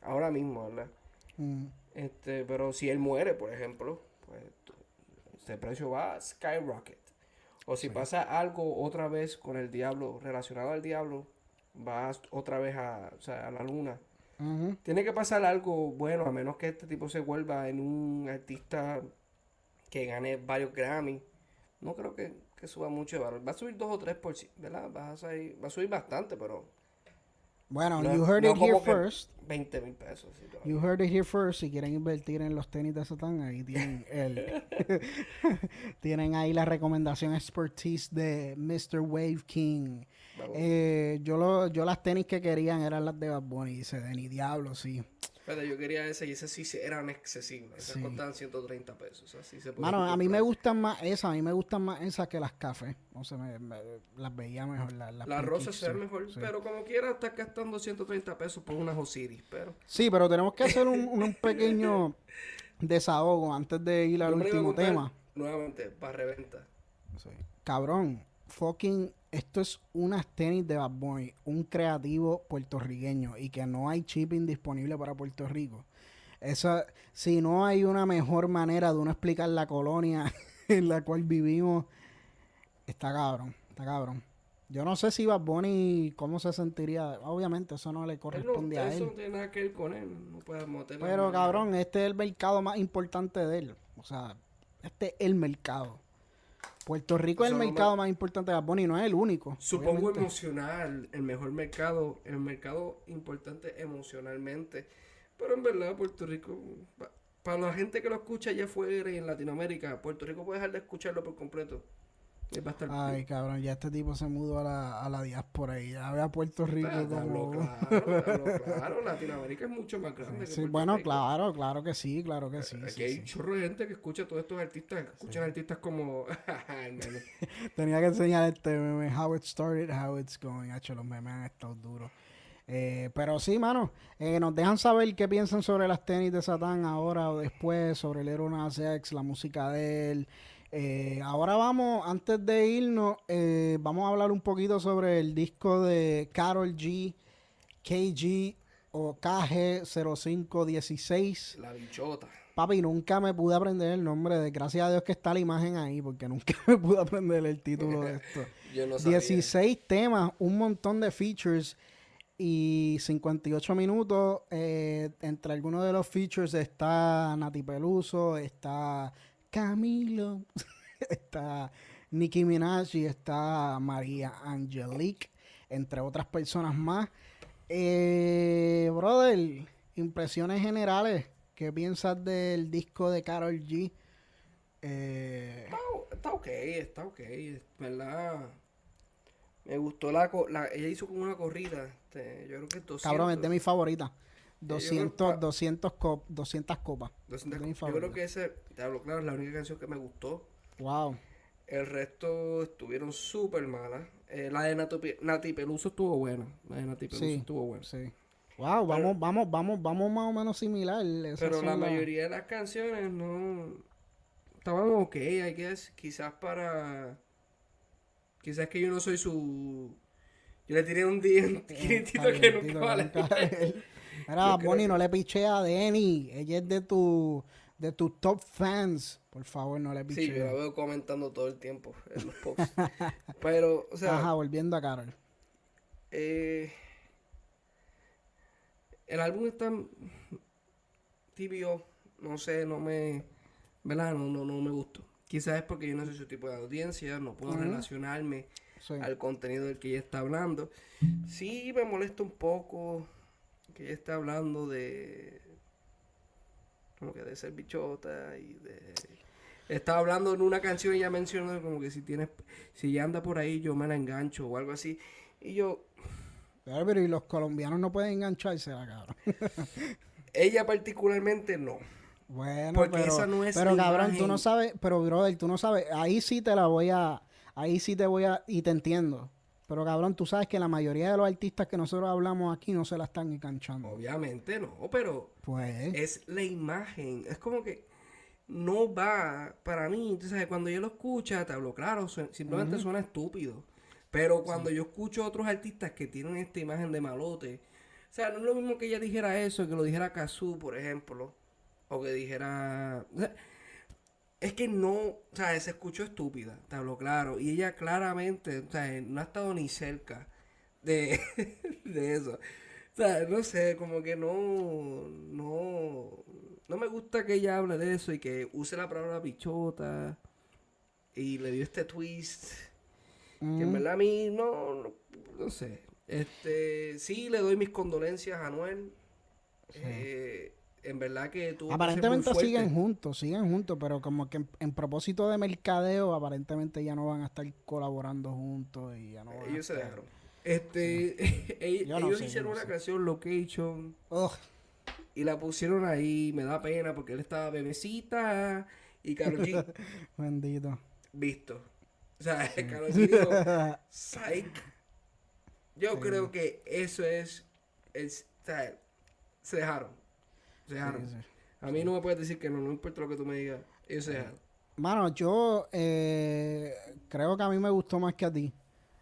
Ahora mismo, ¿verdad? Mm. Este, pero si él muere, por ejemplo, pues ese precio va a skyrocket. O si pasa algo otra vez con el diablo, relacionado al diablo, vas otra vez a, la luna. Tiene que pasar algo bueno, a menos que este tipo se vuelva en un artista que gane varios Grammy. No creo que, suba mucho de valor. Va a subir dos o tres por sí, ¿verdad? Va a, subir, va a subir bastante, pero Bueno, you heard it here first. 20 mil pesos. you heard it here first. Si quieren invertir en los tenis de Satán, ahí tienen el tienen ahí la recomendación expertise de Mr. Wave King. Eh, yo, lo, yo las tenis que querían eran las de Bad Bunny. Dice, de ni diablo, sí. Pero yo quería ese y ese sí eran accesibles. Esas costaban 130 pesos. Así se Mano, a mí me gustan más esas. A mí me gustan más esas que las cafés. No sé, me, las veía mejor. Las, las rosas se ven mejor. Pero como quiera, estás gastando 130 pesos por una Osiris. Pero... Sí, pero tenemos que hacer un, un pequeño desahogo antes de ir al último tema. Nuevamente, para reventa. Cabrón, fucking esto es unas tenis de Bad Bunny, un creativo puertorriqueño y que no hay shipping disponible para Puerto Rico. Eso, si no hay una mejor manera de uno explicar la colonia en la cual vivimos, está cabrón, está cabrón. Yo no sé si Bad Bunny, cómo se sentiría. Obviamente, eso no le corresponde a él. Eso no tiene nada que ver con él. No Pero, cabrón, este es el mercado más importante de él. O sea, este es el mercado. Puerto Rico es el mercado más importante de Japón y no es el único. Supongo emocional, el mejor mercado, el mercado importante emocionalmente. Pero en verdad, Puerto Rico, para la gente que lo escucha allá afuera y en Latinoamérica, Puerto Rico puede dejar de escucharlo por completo. Ay, cabrón, ya este tipo se mudó a la, a la diáspora y ya ve a Puerto Rico como... Claro, claro, Latinoamérica es mucho más grande. Sí, bueno, claro, claro que sí, claro que sí. Aquí hay chorro de gente que escucha a todos estos artistas, que escuchan artistas como... Tenía que enseñar este meme, how it started, how it's going. Hecho, los memes han estado duros. Eh, pero sí, mano, eh, nos dejan saber qué piensan sobre las tenis de Satán ahora o después, sobre el Nas X, la música de él. Eh, ahora vamos, antes de irnos, eh, vamos a hablar un poquito sobre el disco de Carol G, KG o KG0516. La bichota. Papi, nunca me pude aprender el nombre de. Gracias a Dios que está la imagen ahí, porque nunca me pude aprender el título de esto. Yo no 16 temas, un montón de features y 58 minutos. Eh, entre algunos de los features está Nati Peluso, está Camilo, está Nicki Minaj y está María Angelique, entre otras personas más. Eh, brother, impresiones generales. ¿Qué piensas del disco de Carol G? Eh, está, ok, está ok, ¿verdad? Me gustó la, la ella hizo como una corrida, este, yo creo que 200. Cabrón, es de mi favorita. 200, 200, 200 copas. yo creo que ese, te hablo claro, es la única canción que me gustó. Wow. El resto estuvieron súper malas. Eh, la de Nati, Peluso estuvo buena. La de Nati Peluso estuvo buena. Sí. Wow, vamos, vamos, vamos, vamos más o menos similar. pero la mayoría de las canciones no estaban ok, hay que quizás para quizás que yo no soy su yo le tiré un diente que nunca vale. Mira, Bonnie, no le piché a Denny. Ella es de tu de tus top fans. Por favor, no le piché. Sí, yo la veo comentando todo el tiempo en los posts. Pero, o sea. Ajá, volviendo a Carol. Eh, el álbum está tibio. No sé, no me. ¿Verdad? No, no, no me gustó. Quizás es porque yo no soy su tipo de audiencia, no puedo relacionarme al contenido del que ella está hablando. Sí, me molesta un poco que ella está hablando de como que de ser bichota y de estaba hablando en una canción y ella mencionó como que si tienes si ya anda por ahí yo me la engancho o algo así. Y yo pero y los colombianos no pueden engancharse la cara ella particularmente no. Bueno porque pero, esa no es pero cabrón tú no sabes pero brother tú no sabes. Ahí sí te la voy a ahí sí te voy a y te entiendo pero cabrón, tú sabes que la mayoría de los artistas que nosotros hablamos aquí no se la están enganchando. Obviamente no, pero pues es la imagen. Es como que no va para mí. Tú sabes, cuando yo lo escucho, te hablo claro, simplemente suena estúpido. Pero cuando yo escucho a otros artistas que tienen esta imagen de malote, o sea, no es lo mismo que ella dijera eso, que lo dijera Kazu, por ejemplo, o que dijera es que no, o sea, se escuchó estúpida, te hablo claro. Y ella claramente, o sea, no ha estado ni cerca de, de eso. O sea, no sé, como que no, no, no me gusta que ella hable de eso y que use la palabra bichota y le dio este twist. Que en mm. verdad a mí no, no, sé. Este, sí, le doy mis condolencias a Anuel. Eh, en verdad que tú Aparentemente siguen juntos, siguen juntos, pero como que en, propósito de mercadeo, aparentemente ya no van a estar colaborando juntos y ya no Ellos se dejaron. Este, ellos, hicieron una canción Location y la pusieron ahí. Me da pena porque él estaba bebecita y Karol G. Bendito. Visto. O sea, Karol G dijo, psych. Yo creo que eso es, es o sea, se dejaron. Se dejaron. A mí no me puedes decir que no, no importa lo que tú me digas. Ellos se dejaron. Mano, yo eh, creo que a mí me gustó más que a ti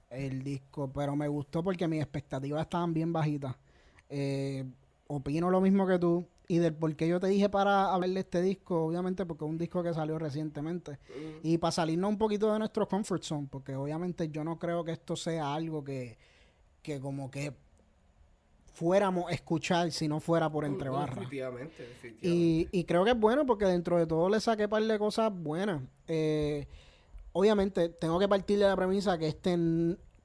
el disco, pero me gustó porque mis expectativas estaban bien bajitas. Eh, opino lo mismo que tú. Y del por qué yo te dije para hablar de este disco, obviamente porque es un disco que salió recientemente. Mm. Y para salirnos un poquito de nuestro comfort zone, porque obviamente yo no creo que esto sea algo que, que como que fuéramos a escuchar si no fuera por entre barras. Definitivamente, definitivamente. Y, y, creo que es bueno porque dentro de todo le saqué par de cosas buenas. Eh, obviamente tengo que partir de la premisa que este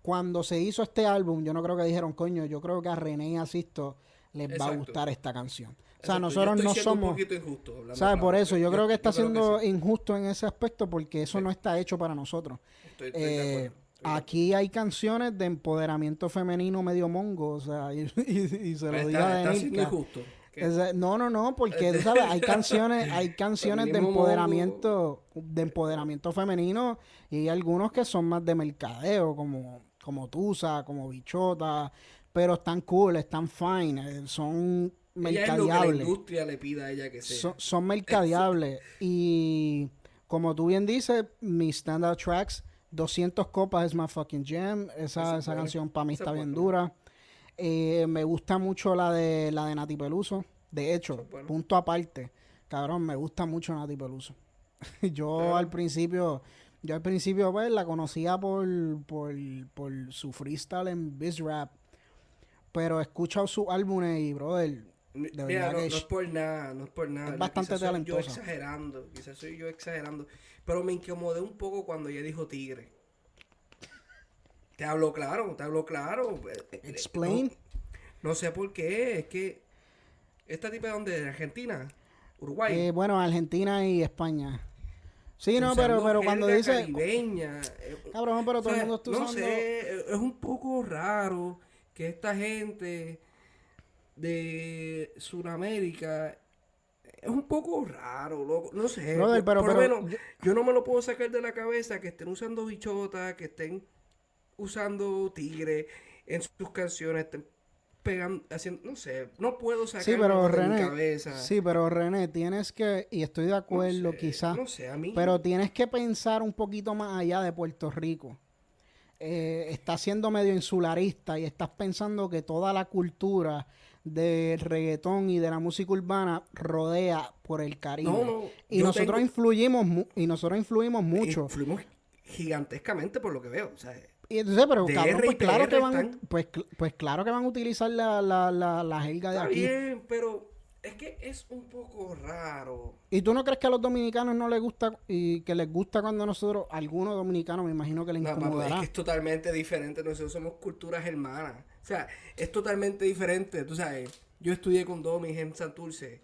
cuando se hizo este álbum, yo no creo que dijeron, coño, yo creo que a René y a Sisto les va a gustar esta canción. O sea, nosotros no somos. Un ¿Sabes? Por eso, yo, creo que está siendo injusto en ese aspecto porque eso no está hecho para nosotros. Eh, aquí hay canciones de empoderamiento femenino medio mongo, o sea, y, se lo digo a injusto no, no, no, porque tú sabes, hay canciones, hay canciones de empoderamiento, de empoderamiento femenino y hay algunos que son más de mercadeo, como, como Tusa, como Bichota, pero están cool, están fine, eh, son mercadeables. la industria le pida a ella que sea. Son, mercadeables. Y como tú bien dices, mis standard tracks 200 copas es más fucking jam. Esa, esa canción para mí está bien dura. Eh, me gusta mucho la de la de Nati Peluso. De hecho, punto aparte, cabrón, me gusta mucho Nati Peluso. yo al principio, yo al principio pues la conocía por, por, por su freestyle en Bizrap. Pero he escuchado sus álbumes y, brother, de Mira, no, es por nada, no es por nada. Es bastante quizás soy yo exagerando, quizás soy yo exagerando. Pero me incomodé un poco cuando ella dijo tigre. Te hablo claro, te hablo claro. Explain. No, sé por qué, es que esta tipa de dónde, de Argentina, Uruguay. Eh, bueno, Argentina y España. Sí, no, pero, pero cuando dice. Caribeña. Eh, Cabrón, pero todo el mundo está No sé, es un poco raro que esta gente de Sudamérica es un poco raro, loco. No sé. pero, por lo menos, yo, no me lo puedo sacar de la cabeza que estén usando bichotas, que estén usando tigre en sus canciones, pegando, haciendo, no sé, no puedo sacar sí, pero de René, mi cabeza. Sí, pero René, tienes que, y estoy de acuerdo quizás, no sé, a mí. pero tienes que pensar un poquito más allá de Puerto Rico. Eh, estás siendo medio insularista y estás pensando que toda la cultura del reggaetón y de la música urbana rodea por el Caribe. y nosotros influimos y nosotros influimos mucho. Influimos gigantescamente por lo que veo. O sea, y entonces, pero cabrón, pues claro que van, pues, pues, claro que van a utilizar la, la, la, la jerga de Está aquí. bien, pero es que es un poco raro. ¿Y tú no crees que a los dominicanos no les gusta y que les gusta cuando nosotros, algunos dominicanos, me imagino que les no, incomodará? es que es totalmente diferente. Nosotros somos culturas hermanas. O sea, es totalmente diferente. Tú sabes, yo estudié con Domis en Santurce.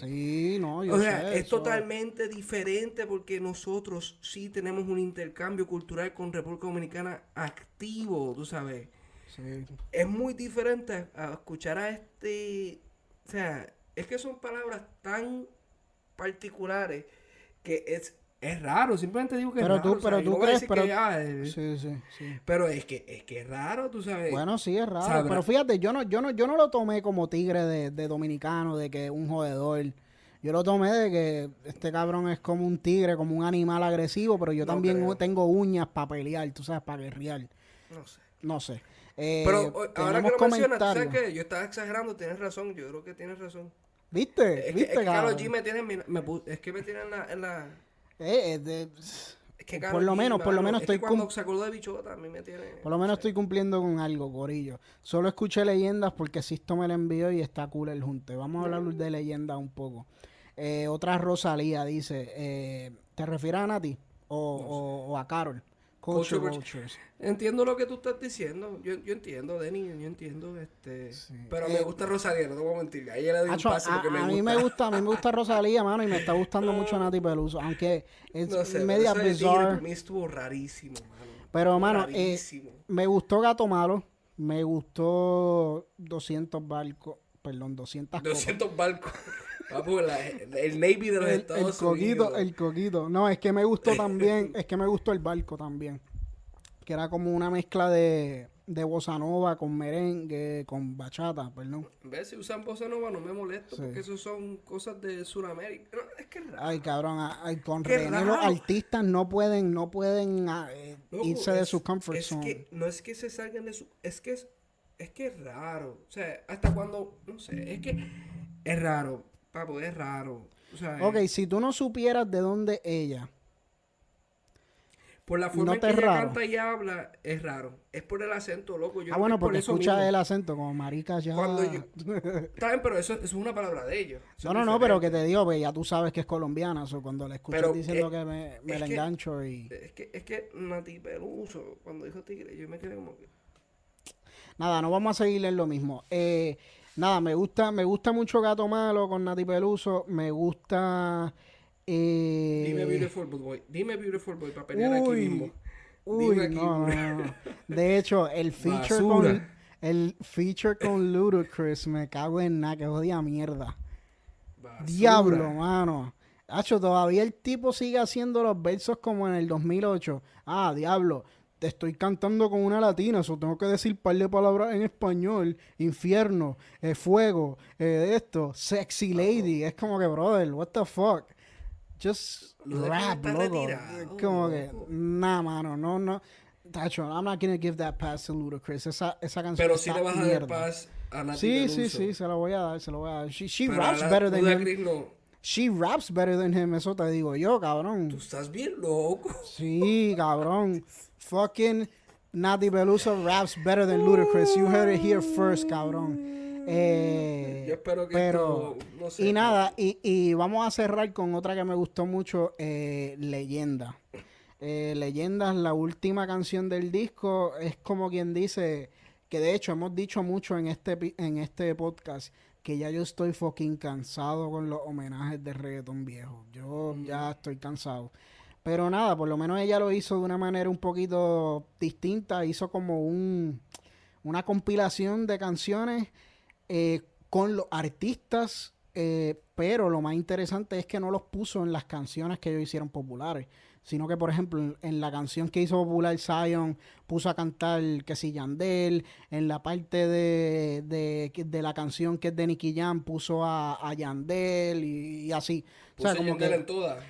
Sí, no, yo O sea, es totalmente diferente porque nosotros sí tenemos un intercambio cultural con República Dominicana activo, tú sabes. Sí. Es muy diferente a escuchar a este, o sea, es que son palabras tan particulares que es es raro, simplemente digo que pero es raro. Tú, pero tú crees, pero... Que, sí, sí, sí. Pero es que, es que es raro, tú sabes. Bueno, sí, es raro. Pero fíjate, yo no, yo no, yo no lo tomé como tigre de, de dominicano, de que un jodedor. Yo lo tomé de que este cabrón es como un tigre, como un animal agresivo, pero yo también tengo uñas para pelear, tú sabes, para guerrear. No sé. No sé. Eh, pero ahora que lo mencionas, ¿tú sabes que Yo estaba exagerando, tienes razón, yo creo que tienes razón. ¿Viste? Es ¿Viste, que, es que Carlos G me tiene, me, es que me tiene en la, en la eh, de, por lo menos, por lo menos estoy cuando se acordó de bichota, a mí me tiene. Por lo menos estoy cumpliendo con algo, gorillo. Solo escuché leyendas porque Sisto me la envió y está cool el junte. Vamos a hablar mm. de leyendas un poco. Eh, otra Rosalía dice, eh, ¿te refieres a Nati o, o, a Carol? Culture, Entiendo lo que tú estás diciendo. Yo, yo entiendo, Denny, yo entiendo. este Pero me eh, gusta Rosalía, no te voy a mentir. Ahí le un pase a, me a mí me gusta, a mí me gusta Rosalía, mano, y me está gustando mucho Nati Peluso. Aunque es no sé, media bizarre. Mí estuvo rarísimo, mano. Pero, mano, eh, me gustó Gato Malo. Me gustó 200 barcos. Perdón, 200 200 barcos. El Navy de los el, Estados el coquito, El coquito. No, es que me gustó también. es que me gustó el barco también. Que era como una mezcla de, de bossa nova con merengue, con bachata, perdón. Vez si usan bossa nova no me molesto, porque eso son cosas de Sudamérica. es que raro. Ay, cabrón, ay, con René los artistas no pueden, no pueden ah, eh, irse de su comfort es Que, no es que se salgan de su, es que es, es que es raro. O sea, hasta cuando, no sé, es que es raro, papo, es raro. O sea, ok, si tú no supieras de dónde ella por la forma en que ella canta y habla, es raro. Es por el acento, loco. ah, bueno, porque escucha el acento como marica ya. Cuando yo... Está bien, pero eso, es una palabra de ellos. no, no, no, pero que te digo, pues ya tú sabes que es colombiana. O cuando le escuchas diciendo que me, me la engancho y... Es que, es que Nati Peluso, cuando dijo tigre, yo me quedé como que... Nada, no vamos a seguirle en lo mismo. Eh, nada, me gusta, me gusta mucho Gato Malo con Nati Peluso. Me gusta... Eh... Dime Beautiful Boy. Dime Beautiful Boy para pelear aquí mismo. Uy, aquí, no, no, De hecho, el feature con el feature con Ludacris me cago en nada, que odia mierda. Diablo, mano. Hacho, todavía el tipo sigue haciendo los versos como en el 2008. Ah, diablo, estoy cantando con una latina, eso tengo que decir par de palabras en español. Infierno, eh, fuego, eh, esto, sexy lady. Es como que, brother, what the fuck. Just rap, loco. Como que, nah, mano, no, no. Tacho, I'm not gonna give that pass to Ludacris. Esa, esa canción Pero si le vas a dar pass a Nati Sí, sí, sí, se lo voy a dar, se lo voy a dar. She, she raps better than him. She raps better than him, eso te digo yo, cabrón. Tú estás bien loco. Sí, cabrón. Fucking Nati Peluso raps better than Ludacris. You heard it here first, cabrón. Eh, Yo espero que pero, Y nada, y, y, vamos a cerrar con otra que me gustó mucho, eh, Leyenda. Eh, Leyenda es la última canción del disco. Es como quien dice, que de hecho hemos dicho mucho en este, en este podcast, que ya yo estoy fucking cansado con los homenajes de reggaetón viejo. Yo mm. ya estoy cansado. Pero nada, por lo menos ella lo hizo de una manera un poquito distinta. Hizo como un, una compilación de canciones eh, con los artistas, eh, pero lo más interesante es que no los puso en las canciones que ellos hicieron populares, sino que, por ejemplo, en, la canción que hizo popular Zion, puso a cantar que si Yandel, en la parte de, de, la canción que es de Nicky Jam, puso a, Yandel y, así. Puso a Yandel en todas.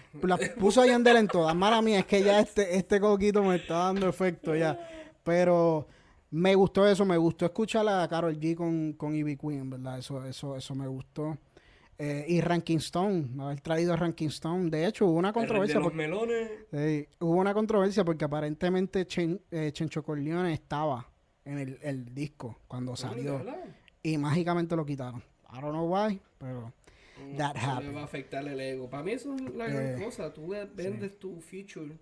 puso a Yandel en todas. Mala mía, es que ya este, este coquito me está dando efecto ya. Pero me gustó eso, me gustó escuchar a Carol G con, con Ivy Queen, ¿verdad? Eso, eso, eso me gustó. Eh, y Ranking Stone, haber traído a Ranking Stone. De hecho, hubo una controversia. los melones. hubo una controversia porque aparentemente eh, Chencho Corleone estaba en el, el disco cuando salió. Y mágicamente lo quitaron. I don't know why, pero mm, that happened. va a afectar el ego. Para mí eso es la gran eh, cosa. Tú vendes tu feature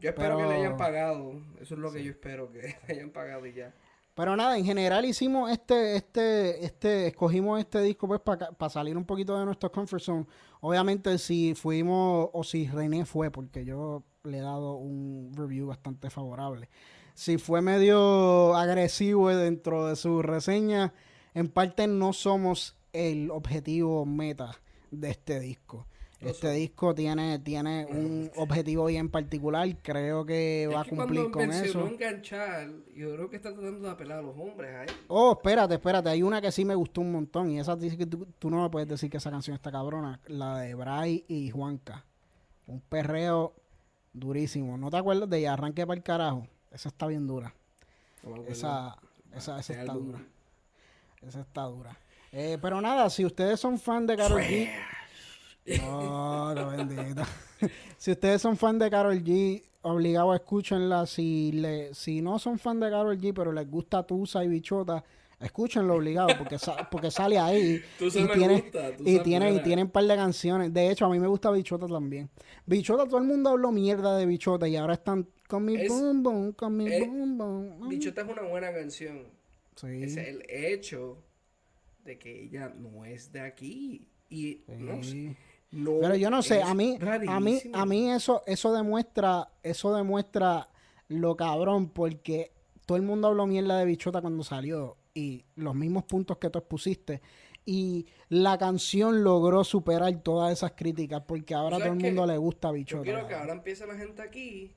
yo espero que le hayan pagado. Eso es lo que yo espero, que le hayan pagado y ya. Pero nada, en general hicimos este, este, este, escogimos este disco pues para salir un poquito de nuestro comfort zone. Obviamente si fuimos, o si René fue, porque yo le he dado un review bastante favorable. Si fue medio agresivo dentro de su reseña, en parte no somos el objetivo meta de este disco. Este disco tiene, tiene un objetivo bien particular. Creo que va a cumplir con eso. enganchar, yo creo que está tratando de apelar a los hombres ahí. Oh, espérate, espérate. Hay una que sí me gustó un montón. Y esa dice que tú, no me puedes decir que esa canción está cabrona. La de Bray y Juanca. Un perreo durísimo. ¿No te acuerdas de ella? Arranque para el carajo. Esa está bien dura. esa, esa, esa está dura. Esa está dura. Eh, pero nada, si ustedes son fan de Karol G Oh, qué bendito. si ustedes son fan de Carol G, obligado escúchenla. Si, le, si no son fan de Carol G, pero les gusta Tusa y Bichota, escúchenlo obligado porque, porque sale ahí. y, tiene, y, tiene, y tienen un par de canciones. De hecho, a mí me gusta Bichota también. Bichota, todo el mundo habló mierda de Bichota y ahora están con mi boom boom, con mi boom boom. Bichota es una buena canción. Sí. Es el hecho de que ella no es de aquí. Y no sé. Pero yo no sé, a mí, a mí, a mí eso, eso demuestra, eso demuestra lo cabrón, porque todo el mundo habló mierda de bichota cuando salió. Y los mismos puntos que tú expusiste. Y la canción logró superar todas esas críticas, porque ahora todo el mundo le gusta bichota. Yo quiero que ahora empiece la gente aquí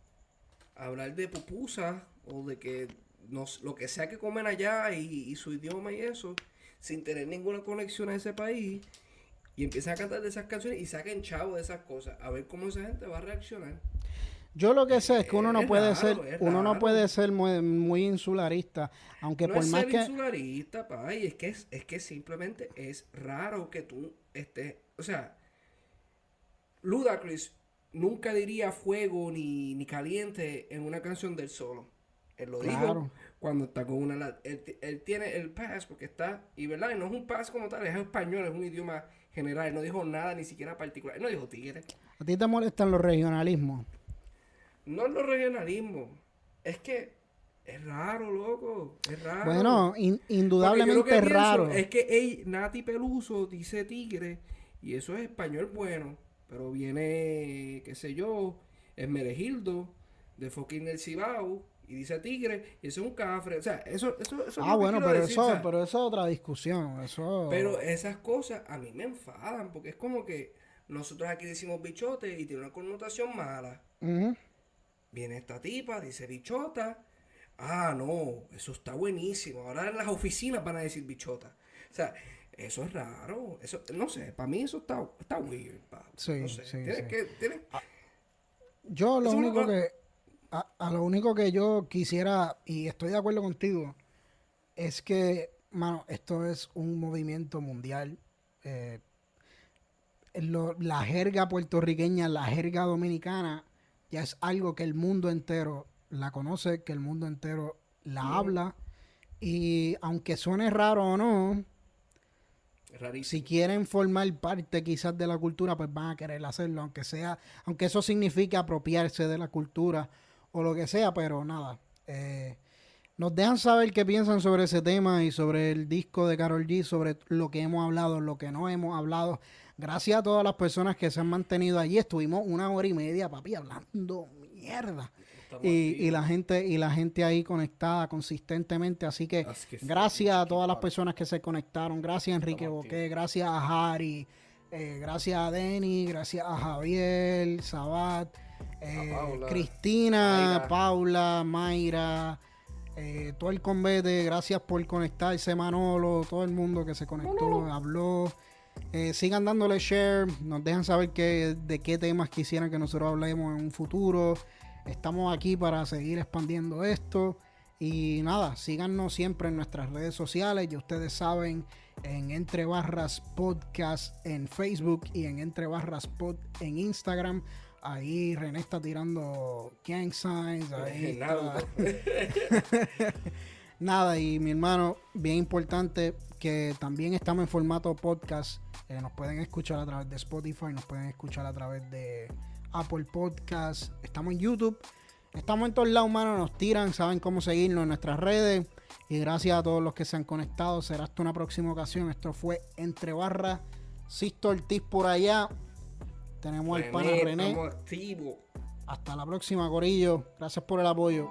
a hablar de pupusas o de que lo que sea que comen allá y, su idioma y eso, sin tener ninguna conexión a ese país, y empiezan a cantar de esas canciones y saquen chavo de esas cosas, a ver cómo esa gente va a reaccionar. Yo lo que sé es que uno no puede ser, uno no puede ser muy, insularista, aunque por más ser que insularista, pa, es que es, es que simplemente es raro que tú estés, o sea, Ludacris nunca diría fuego ni, ni caliente en una canción del solo. Él lo dijo cuando está con una... Él, tiene el pass porque está... Y verdad, no es un pass como tal, es español, es un idioma general. No dijo nada ni siquiera particular. No dijo tigre. ¿A ti te molestan los regionalismos? No los regionalismos. Es que es raro, loco. Es raro. Bueno, indudablemente es raro. Es que hey, Nati Peluso dice tigre y eso es español bueno. Pero viene, qué sé yo, es Meregildo de fucking El Cibao y dice tigre y eso es un cafre. O sea, eso, eso, eso Ah, bueno, pero eso, pero eso es otra discusión. Eso... Pero esas cosas a mí me enfadan porque es como que nosotros aquí decimos bichote y tiene una connotación mala. Viene esta tipa, dice bichota. Ah, no, eso está buenísimo. Ahora en las oficinas van a decir bichota. O sea, eso es raro. Eso, no sé, para mí eso está, está weird. Sí, sí, sí. Que, ah, yo lo único que a, lo único que yo quisiera, y estoy de acuerdo contigo, es que, mano, esto es un movimiento mundial. Eh, la jerga puertorriqueña, la jerga dominicana, ya es algo que el mundo entero la conoce, que el mundo entero la habla. Y aunque suene raro o no, si quieren formar parte quizás de la cultura, pues van a querer hacerlo, aunque sea, aunque eso signifique apropiarse de la cultura o lo que sea, pero nada. Eh, nos dejan saber qué piensan sobre ese tema y sobre el disco de Carol G, sobre lo que hemos hablado, lo que no hemos hablado. Gracias a todas las personas que se han mantenido allí. Estuvimos una hora y media, papi, hablando mierda. Y, la gente y la gente ahí conectada consistentemente. Así que, gracias a todas las personas que se conectaron. Gracias a Enrique Boqué gracias a Harry eh, gracias a Denny. Gracias a Javier Sabat eh, Cristina, Paula, Mayra, eh, todo el convete, gracias por conectarse, Manolo, todo el mundo que se conectó, habló. Eh, sigan dándole share, nos dejan saber de qué temas quisieran que nosotros hablemos en un futuro. Estamos aquí para seguir expandiendo esto. Y nada, síganos siempre en nuestras redes sociales. Ya ustedes saben, en Entre Barras Podcast en Facebook y en Entre Barras Pod en Instagram. Ahí René está tirando gang signs. Ahí Nada, y mi hermano, bien importante que también estamos en formato podcast. Eh, nos pueden escuchar a través de Spotify, nos pueden escuchar a través de Apple Podcast. Estamos en YouTube. Estamos en todos lados, mano. Nos tiran, saben cómo seguirnos en nuestras redes. Y gracias a todos los que se han conectado. Será hasta una próxima ocasión. Esto fue Entre Barras. Sisto Ortiz por allá. Tenemos al pana René. Hasta la próxima, Corillo. Gracias por el apoyo.